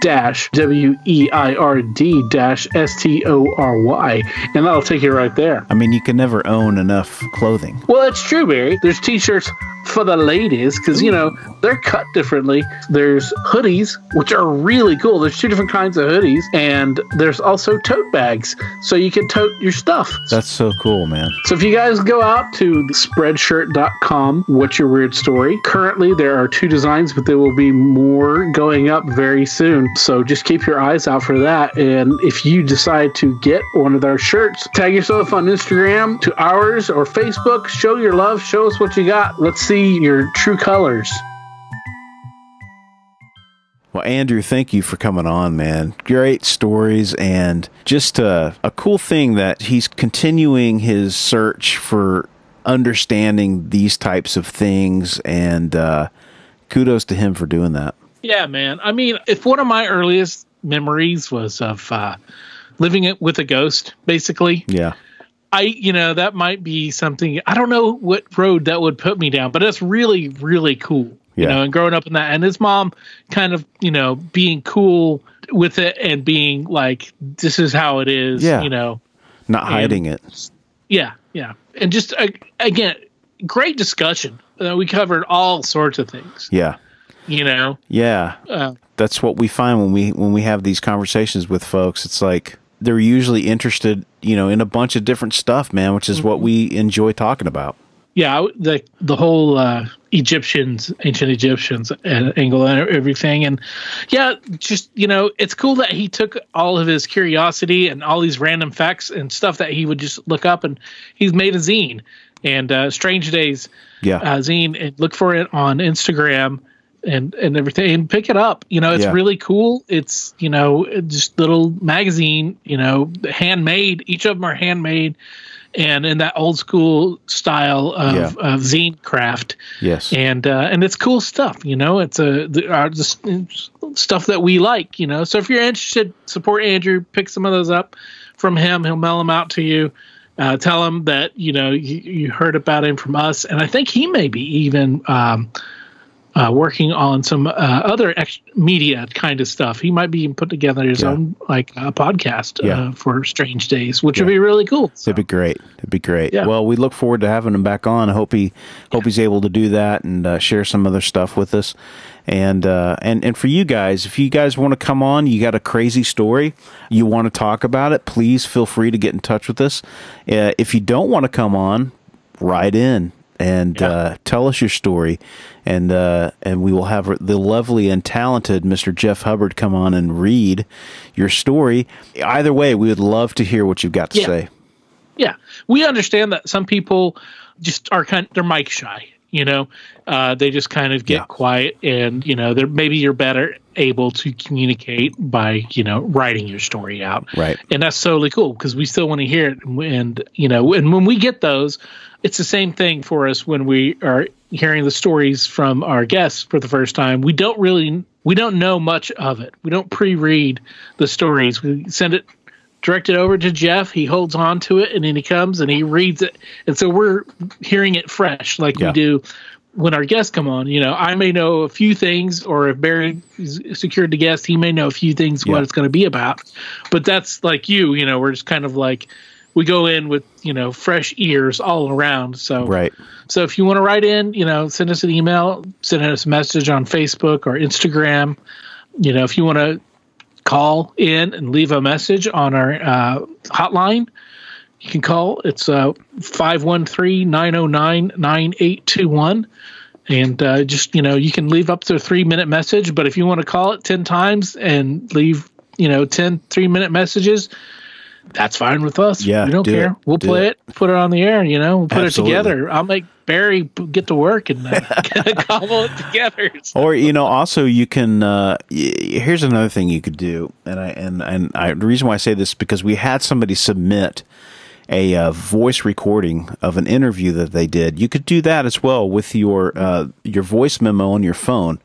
dash W E I R D dash S T O R Y. And that'll take you right there. I mean, you can never own enough clothing. Well, it's true, Barry. There's t-shirts for the ladies because you know they're cut differently. There's hoodies, which are really cool. There's two different kinds of hoodies, and there's also tote bags, so you can tote your stuff. That's so cool, man. So if you guys go out to spreadshirt.com, what's your weird story? Currently, there are two designs, but there will be more going up very soon. So just keep your eyes out for that. And if you decide to get one of our shirts, tag yourself on Instagram to ours or Facebook. Show your love. Show us what you got. Let's see your true colors. Well, Andrew, thank you for coming on, man. Great stories and just uh, a cool thing that he's continuing his search for understanding these types of things, and uh, kudos to him for doing that. Yeah, man. I mean, if one of my earliest memories was of uh, living it with a ghost, basically, Yeah, I, you know, that might be something. I don't know what road that would put me down, but it's really, really cool. You Yeah. know, and growing up in that, and his mom kind of, you know, being cool with it and being like, "This is how it is." Yeah. You know, not hiding it. yeah, yeah, and just uh, again, great discussion. Uh, we covered all sorts of things. Yeah, You know, yeah. uh, That's what we find when we when we have these conversations with folks. It's like they're usually interested, you know, in a bunch of different stuff, man, which is what we enjoy talking about. yeah, the the whole uh, Egyptians, ancient Egyptians uh, angle and everything, and yeah, just you know, it's cool that he took all of his curiosity and all these random facts and stuff that he would just look up, and he's made a zine. And uh, Strange Days Yeah, uh, zine, and look for it on Instagram and and everything, and pick it up. You know, it's Yeah. really cool. It's you know, just little magazine, you know, handmade. Each of them are handmade. And in that old school style of, Yeah. of zine craft, yes, and uh, and it's cool stuff. You know, it's a the, uh, just stuff that we like. You know, so if you're interested, support Andrew. Pick some of those up from him. He'll mail them out to you. Uh, tell him that you know you, you heard about him from us, and I think he may be even um, uh, working on some uh, other ex- media kind of stuff. He might be even put together his Yeah. own like uh, podcast Yeah. uh, for Strange Days, which would be really cool. So, It'd be great. It'd be great. Yeah. Well, we look forward to having him back on. I hope he hope he's able to do that and uh, share some other stuff with us. And uh, and and for you guys, if you guys want to come on, you got a crazy story, you want to talk about it, please feel free to get in touch with us. Uh, if you don't want to come on, write in and Yeah. uh, tell us your story, and uh, and we will have the lovely and talented Mr. Jeff Hubbard come on and read your story. Either way, we would love to hear what you've got to Yeah. say. Yeah, we understand that some people just are kind they're mic shy. You know, uh, they just kind of get Yeah. quiet, and you know, they're maybe you're better able to communicate by you know writing your story out, Right. and that's totally cool because we still want to hear it, and you know, and when we get those, it's the same thing for us when we are hearing the stories from our guests for the first time. We don't really we don't know much of it. We don't pre-read the stories. We send it direct it over to Jeff. He holds on to it and then he comes and he reads it. And so we're hearing it fresh like Yeah. we do when our guests come on. You know, I may know a few things, or if Barry secured the guest, he may know a few things Yeah. what it's going to be about. But that's like you, you know, we're just kind of like we go in with, you know, fresh ears all around. So Right. so if you want to write in, you know, send us an email, send us a message on Facebook or Instagram. You know, if you want to call in and leave a message on our uh, hotline, you can call. It's uh, 513-909-9821. And uh, just, you know, you can leave up to a three minute message, but if you want to call it 10 times and leave, you know, 10 three minute messages, that's fine with us. Yeah, we don't do care. it. We'll Do play it. it. put it on the air. You know, we'll put Absolutely. it together. I'll make Barry get to work and uh, cobble it together. Or you know, also you can. Uh, y- here's another thing you could do, and I and and I, the reason why I say this is because we had somebody submit a uh, voice recording of an interview that they did. You could do that as well with your uh, your voice memo on your phone.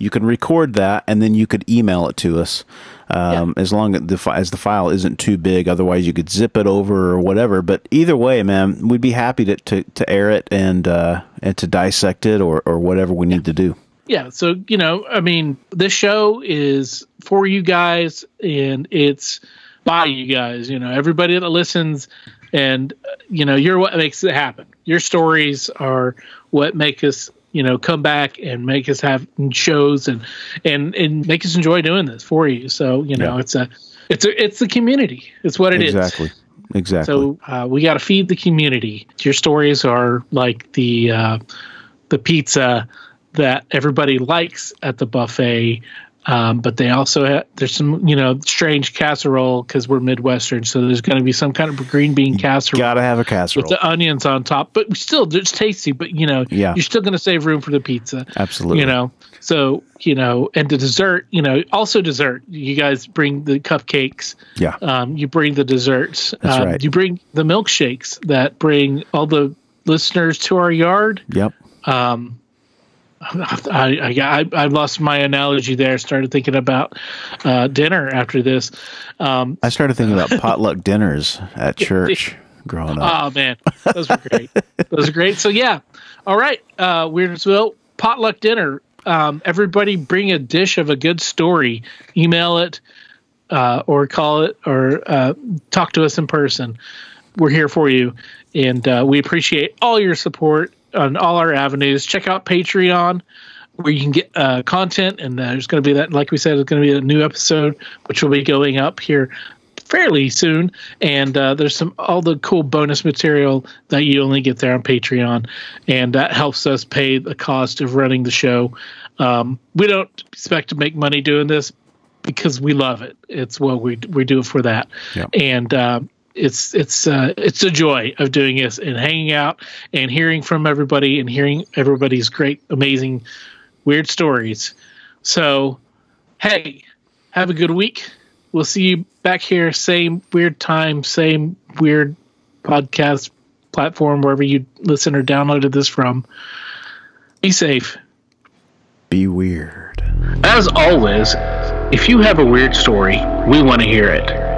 You can record that, and then you could email it to us. Um, As long as the as the file isn't too big, otherwise you could zip it over or whatever. But either way, man, we'd be happy to, to, to air it and uh, and to dissect it or, or whatever we need to do. yeah so you know i mean this show is for you guys and it's by you guys you know everybody that listens and uh, you know you're what makes it happen your stories are what make us you know come back and make us have shows and and and make us enjoy doing this for you so you know Yeah. it's a it's a it's the community it's what it is. exactly. Exactly. So uh, we got to feed the community. Your stories are like the uh, the pizza that everybody likes at the buffet, um, but they also have, there's some you know strange casserole because we're Midwestern, so there's going to be some kind of green bean casserole Gotta have a casserole with the onions on top. But still, it's tasty. But you know, Yeah. you're still going to save room for the pizza. Absolutely. You know, so you know, and the dessert, you know, also dessert. You guys bring the cupcakes Yeah. um, you bring the desserts. That's um, right. You bring the milkshakes that bring all the listeners to our yard. Yep. Um, I, I, I, I lost my analogy there. Started thinking about uh, dinner after this. Um, I started thinking about potluck dinners at church growing up. oh man, those were great. those are great. So yeah, all right, uh, Weirdsville potluck dinner. Um, everybody bring a dish of a good story. Email it uh, or call it or uh, talk to us in person. We're here for you, and uh, we appreciate all your support on all our avenues. Check out Patreon. Where you can get uh, content, and uh, there's going to be that, like we said, it's going to be a new episode, which will be going up here fairly soon and uh, there's some all the cool bonus material that you only get there on patreon and that helps us pay the cost of running the show um, we don't expect to make money doing this because we love it it's what we we do it for that Yep. and uh, it's it's uh, it's a joy of doing this and hanging out and hearing from everybody and hearing everybody's great amazing weird stories. So hey have a good week. We'll see you back here same weird time same weird podcast platform wherever you listen or downloaded this from. Be safe. Be weird. as always if you have a weird story we want to hear it